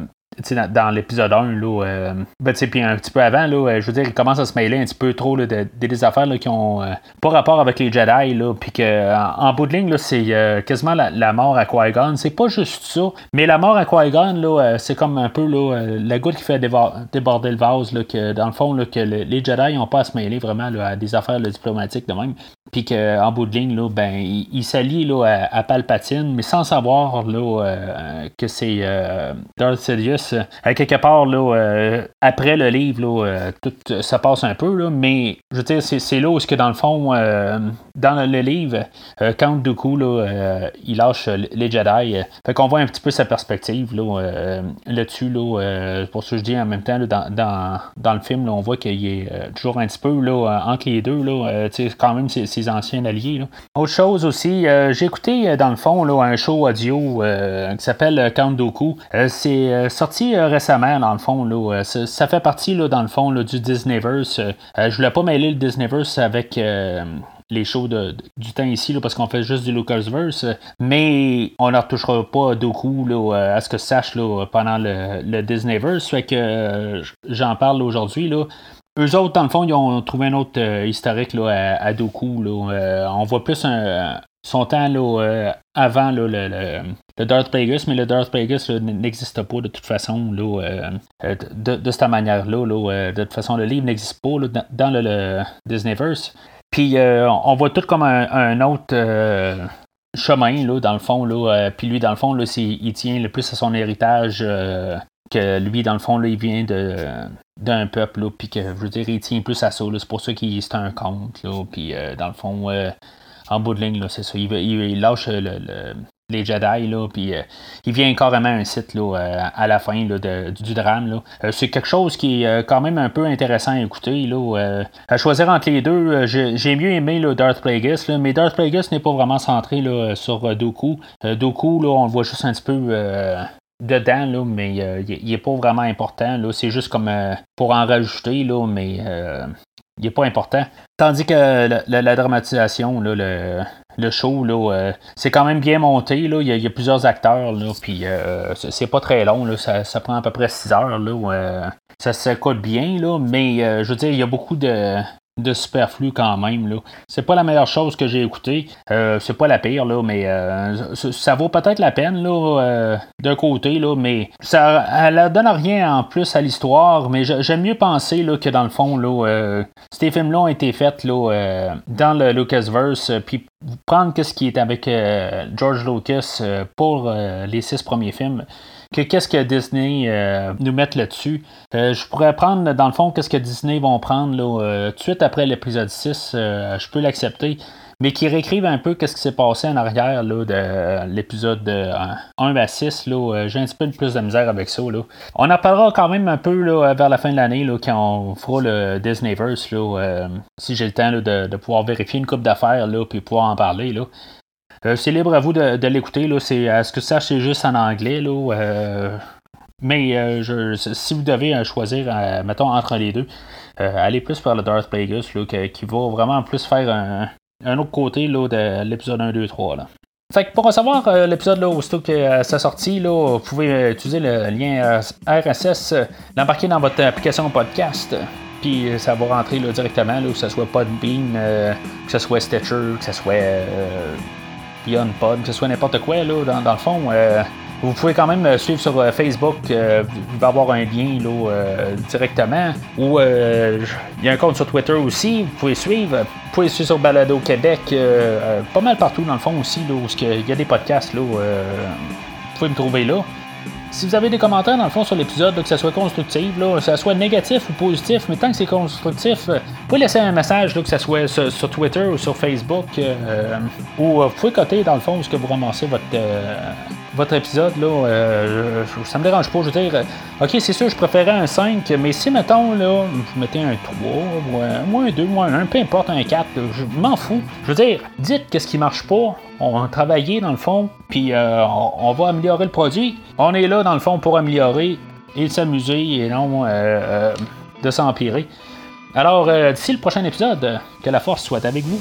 A: dans, l'épisode 1, là, euh, ben, puis un petit peu avant, là, euh, je veux dire, il commence à se mêler un petit peu trop là, de, des affaires là, qui ont euh, pas rapport avec les Jedi, là, puis que en, bout de ligne, c'est quasiment la, mort à Qui-Gon. C'est pas juste ça, mais la mort à Qui-Gon, là, c'est comme un peu là, la goutte qui fait déborder le vase, que dans le fond, que les Jedi n'ont pas à se mêler vraiment à des affaires diplomatiques de même. Puis qu'en bout de ligne, là, ben, il, s'allie là, à, Palpatine, mais sans savoir là, que c'est Darth Sidious à quelque part, là, euh, après le livre, là, euh, tout ça passe un peu, là, mais je veux dire, c'est, là où, que dans le fond, euh, dans le, livre, Count Dooku, là, il lâche les Jedi. fait qu'on voit un petit peu sa perspective là, là-dessus. Là, pour ce que je dis en même temps, dans, dans, le film, on voit qu'il est toujours un petit peu là, entre les deux. Là, quand même anciens alliés. Autre chose aussi, j'ai écouté dans le fond là, un show audio qui s'appelle Count Dooku. c'est sorti euh, récemment, dans le fond. Là, euh, ça, fait partie, là, dans le fond, du Disneyverse. Euh, je voulais pas mêler le Disneyverse avec les shows du temps ici parce qu'on fait juste du Lucasverse, mais on ne retouchera pas là, à ce que sache là, pendant le, le Disneyverse. Fait que j'en parle aujourd'hui. Là. Eux autres, dans le fond, ils ont trouvé un autre historique là, à, Doku. Là. on voit plus un, son temps là, avant le, le, Darth Plagueis, mais le Darth Plagueis n'existe pas de toute façon là, euh, euh, de, cette manière-là. Euh, de toute façon, le livre n'existe pas dans, le, Disneyverse. Puis on voit tout comme un, autre chemin, là, dans le fond. Là, puis lui, dans le fond, il tient le plus à son héritage que lui, dans le fond, là, il vient de d'un peuple, puis que, je veux dire, il tient plus à ça. C'est pour ça qu'il c'est un conte, puis dans le fond, en bout de ligne, c'est ça. Il, lâche les Jedi, là, puis euh, il vient carrément un site là, euh, à la fin du drame. Euh, c'est quelque chose qui est quand même un peu intéressant à écouter. Là, à choisir entre les deux, j'ai mieux aimé le Darth Plagueis, mais Darth Plagueis n'est pas vraiment centré là, sur Doku. Doku, là, on le voit juste un petit peu dedans, là, mais il n'est pas vraiment important. C'est juste comme pour en rajouter, là, mais il n'est pas important. Tandis que la, dramatisation, le, le, show, euh, c'est quand même bien monté. Là. Il, y a, plusieurs acteurs, là, puis euh, c'est pas très long. Là. Ça, prend à peu près 6 heures. Là, euh, ça bien, là, mais je veux dire, il y a beaucoup de, de superflu quand même. Là. C'est pas la meilleure chose que j'ai écouté. Euh, c'est pas la pire, là, mais euh, ça, vaut peut-être la peine là, euh, d'un côté, là, mais ça elle donne rien en plus à l'histoire. Mais j'aime mieux penser là, que dans le fond, là, ces films-là ont été faits là, dans le Lucasverse, puis prendre ce qui est avec George Lucas pour les six premiers films qu'est-ce que Disney euh, nous met là-dessus? Euh, je pourrais prendre, dans le fond, qu'est-ce que Disney vont prendre là, euh, tout de suite après l'épisode 6. je peux l'accepter. mais qui réécrivent un peu ce qui s'est passé en arrière là, de l'épisode 1 à 6. Là, j'ai un petit peu plus de misère avec ça. Là. On en parlera quand même un peu là, vers la fin de l'année quand on fera le Disneyverse. Là, si j'ai le temps là, de, de, pouvoir vérifier une coupe d'affaires puis pouvoir en parler. Là. Euh, c'est libre à vous de, l'écouter. Là. C'est, à ce que ça, c'est juste en anglais. Là. Euh, mais euh, si vous devez choisir, mettons, entre les deux, allez plus vers le Darth Plagueis, là, qui, va vraiment plus faire un, autre côté là, de l'épisode 1, 2, 3. Là. Fait que pour recevoir l'épisode là, aussitôt que sa sortie, là, vous pouvez utiliser le lien RSS, l'embarquer dans votre application podcast. Puis ça va rentrer là, directement, là, que ce soit Podbean, que ce soit Stitcher, que ce soit Beyond Pod, que ce soit n'importe quoi, là, dans, le fond. Euh, vous pouvez quand même suivre sur euh, Facebook. Euh, il va y avoir un lien là, directement. Ou il y a un compte sur Twitter aussi. Vous pouvez suivre. Vous pouvez suivre sur Balado Québec. pas mal partout dans le fond aussi. Là, où il y a des podcasts. Là, vous pouvez me trouver là. Si vous avez des commentaires, dans le fond, sur l'épisode, que ce soit constructif, là, que ce soit négatif ou positif, mais tant que c'est constructif, euh, vous pouvez laisser un message, que ce soit sur, Twitter ou sur Facebook, euh, ou euh, vous pouvez coter, dans le fond, ce que vous ramassez votre, votre épisode, là, ça me dérange pas. Je veux dire, ok, c'est sûr, je préférais un 5, mais si, mettons, là, vous mettez un 3, ou un, 2, ou un 1, peu importe, un 4, je m'en fous. Je veux dire, dites qu'est-ce qui marche pas, on va travailler dans le fond, puis euh, on, va améliorer le produit. On est là dans le fond pour améliorer et s'amuser et non euh, euh, de s'empirer. Alors, d'ici le prochain épisode, que la force soit avec vous.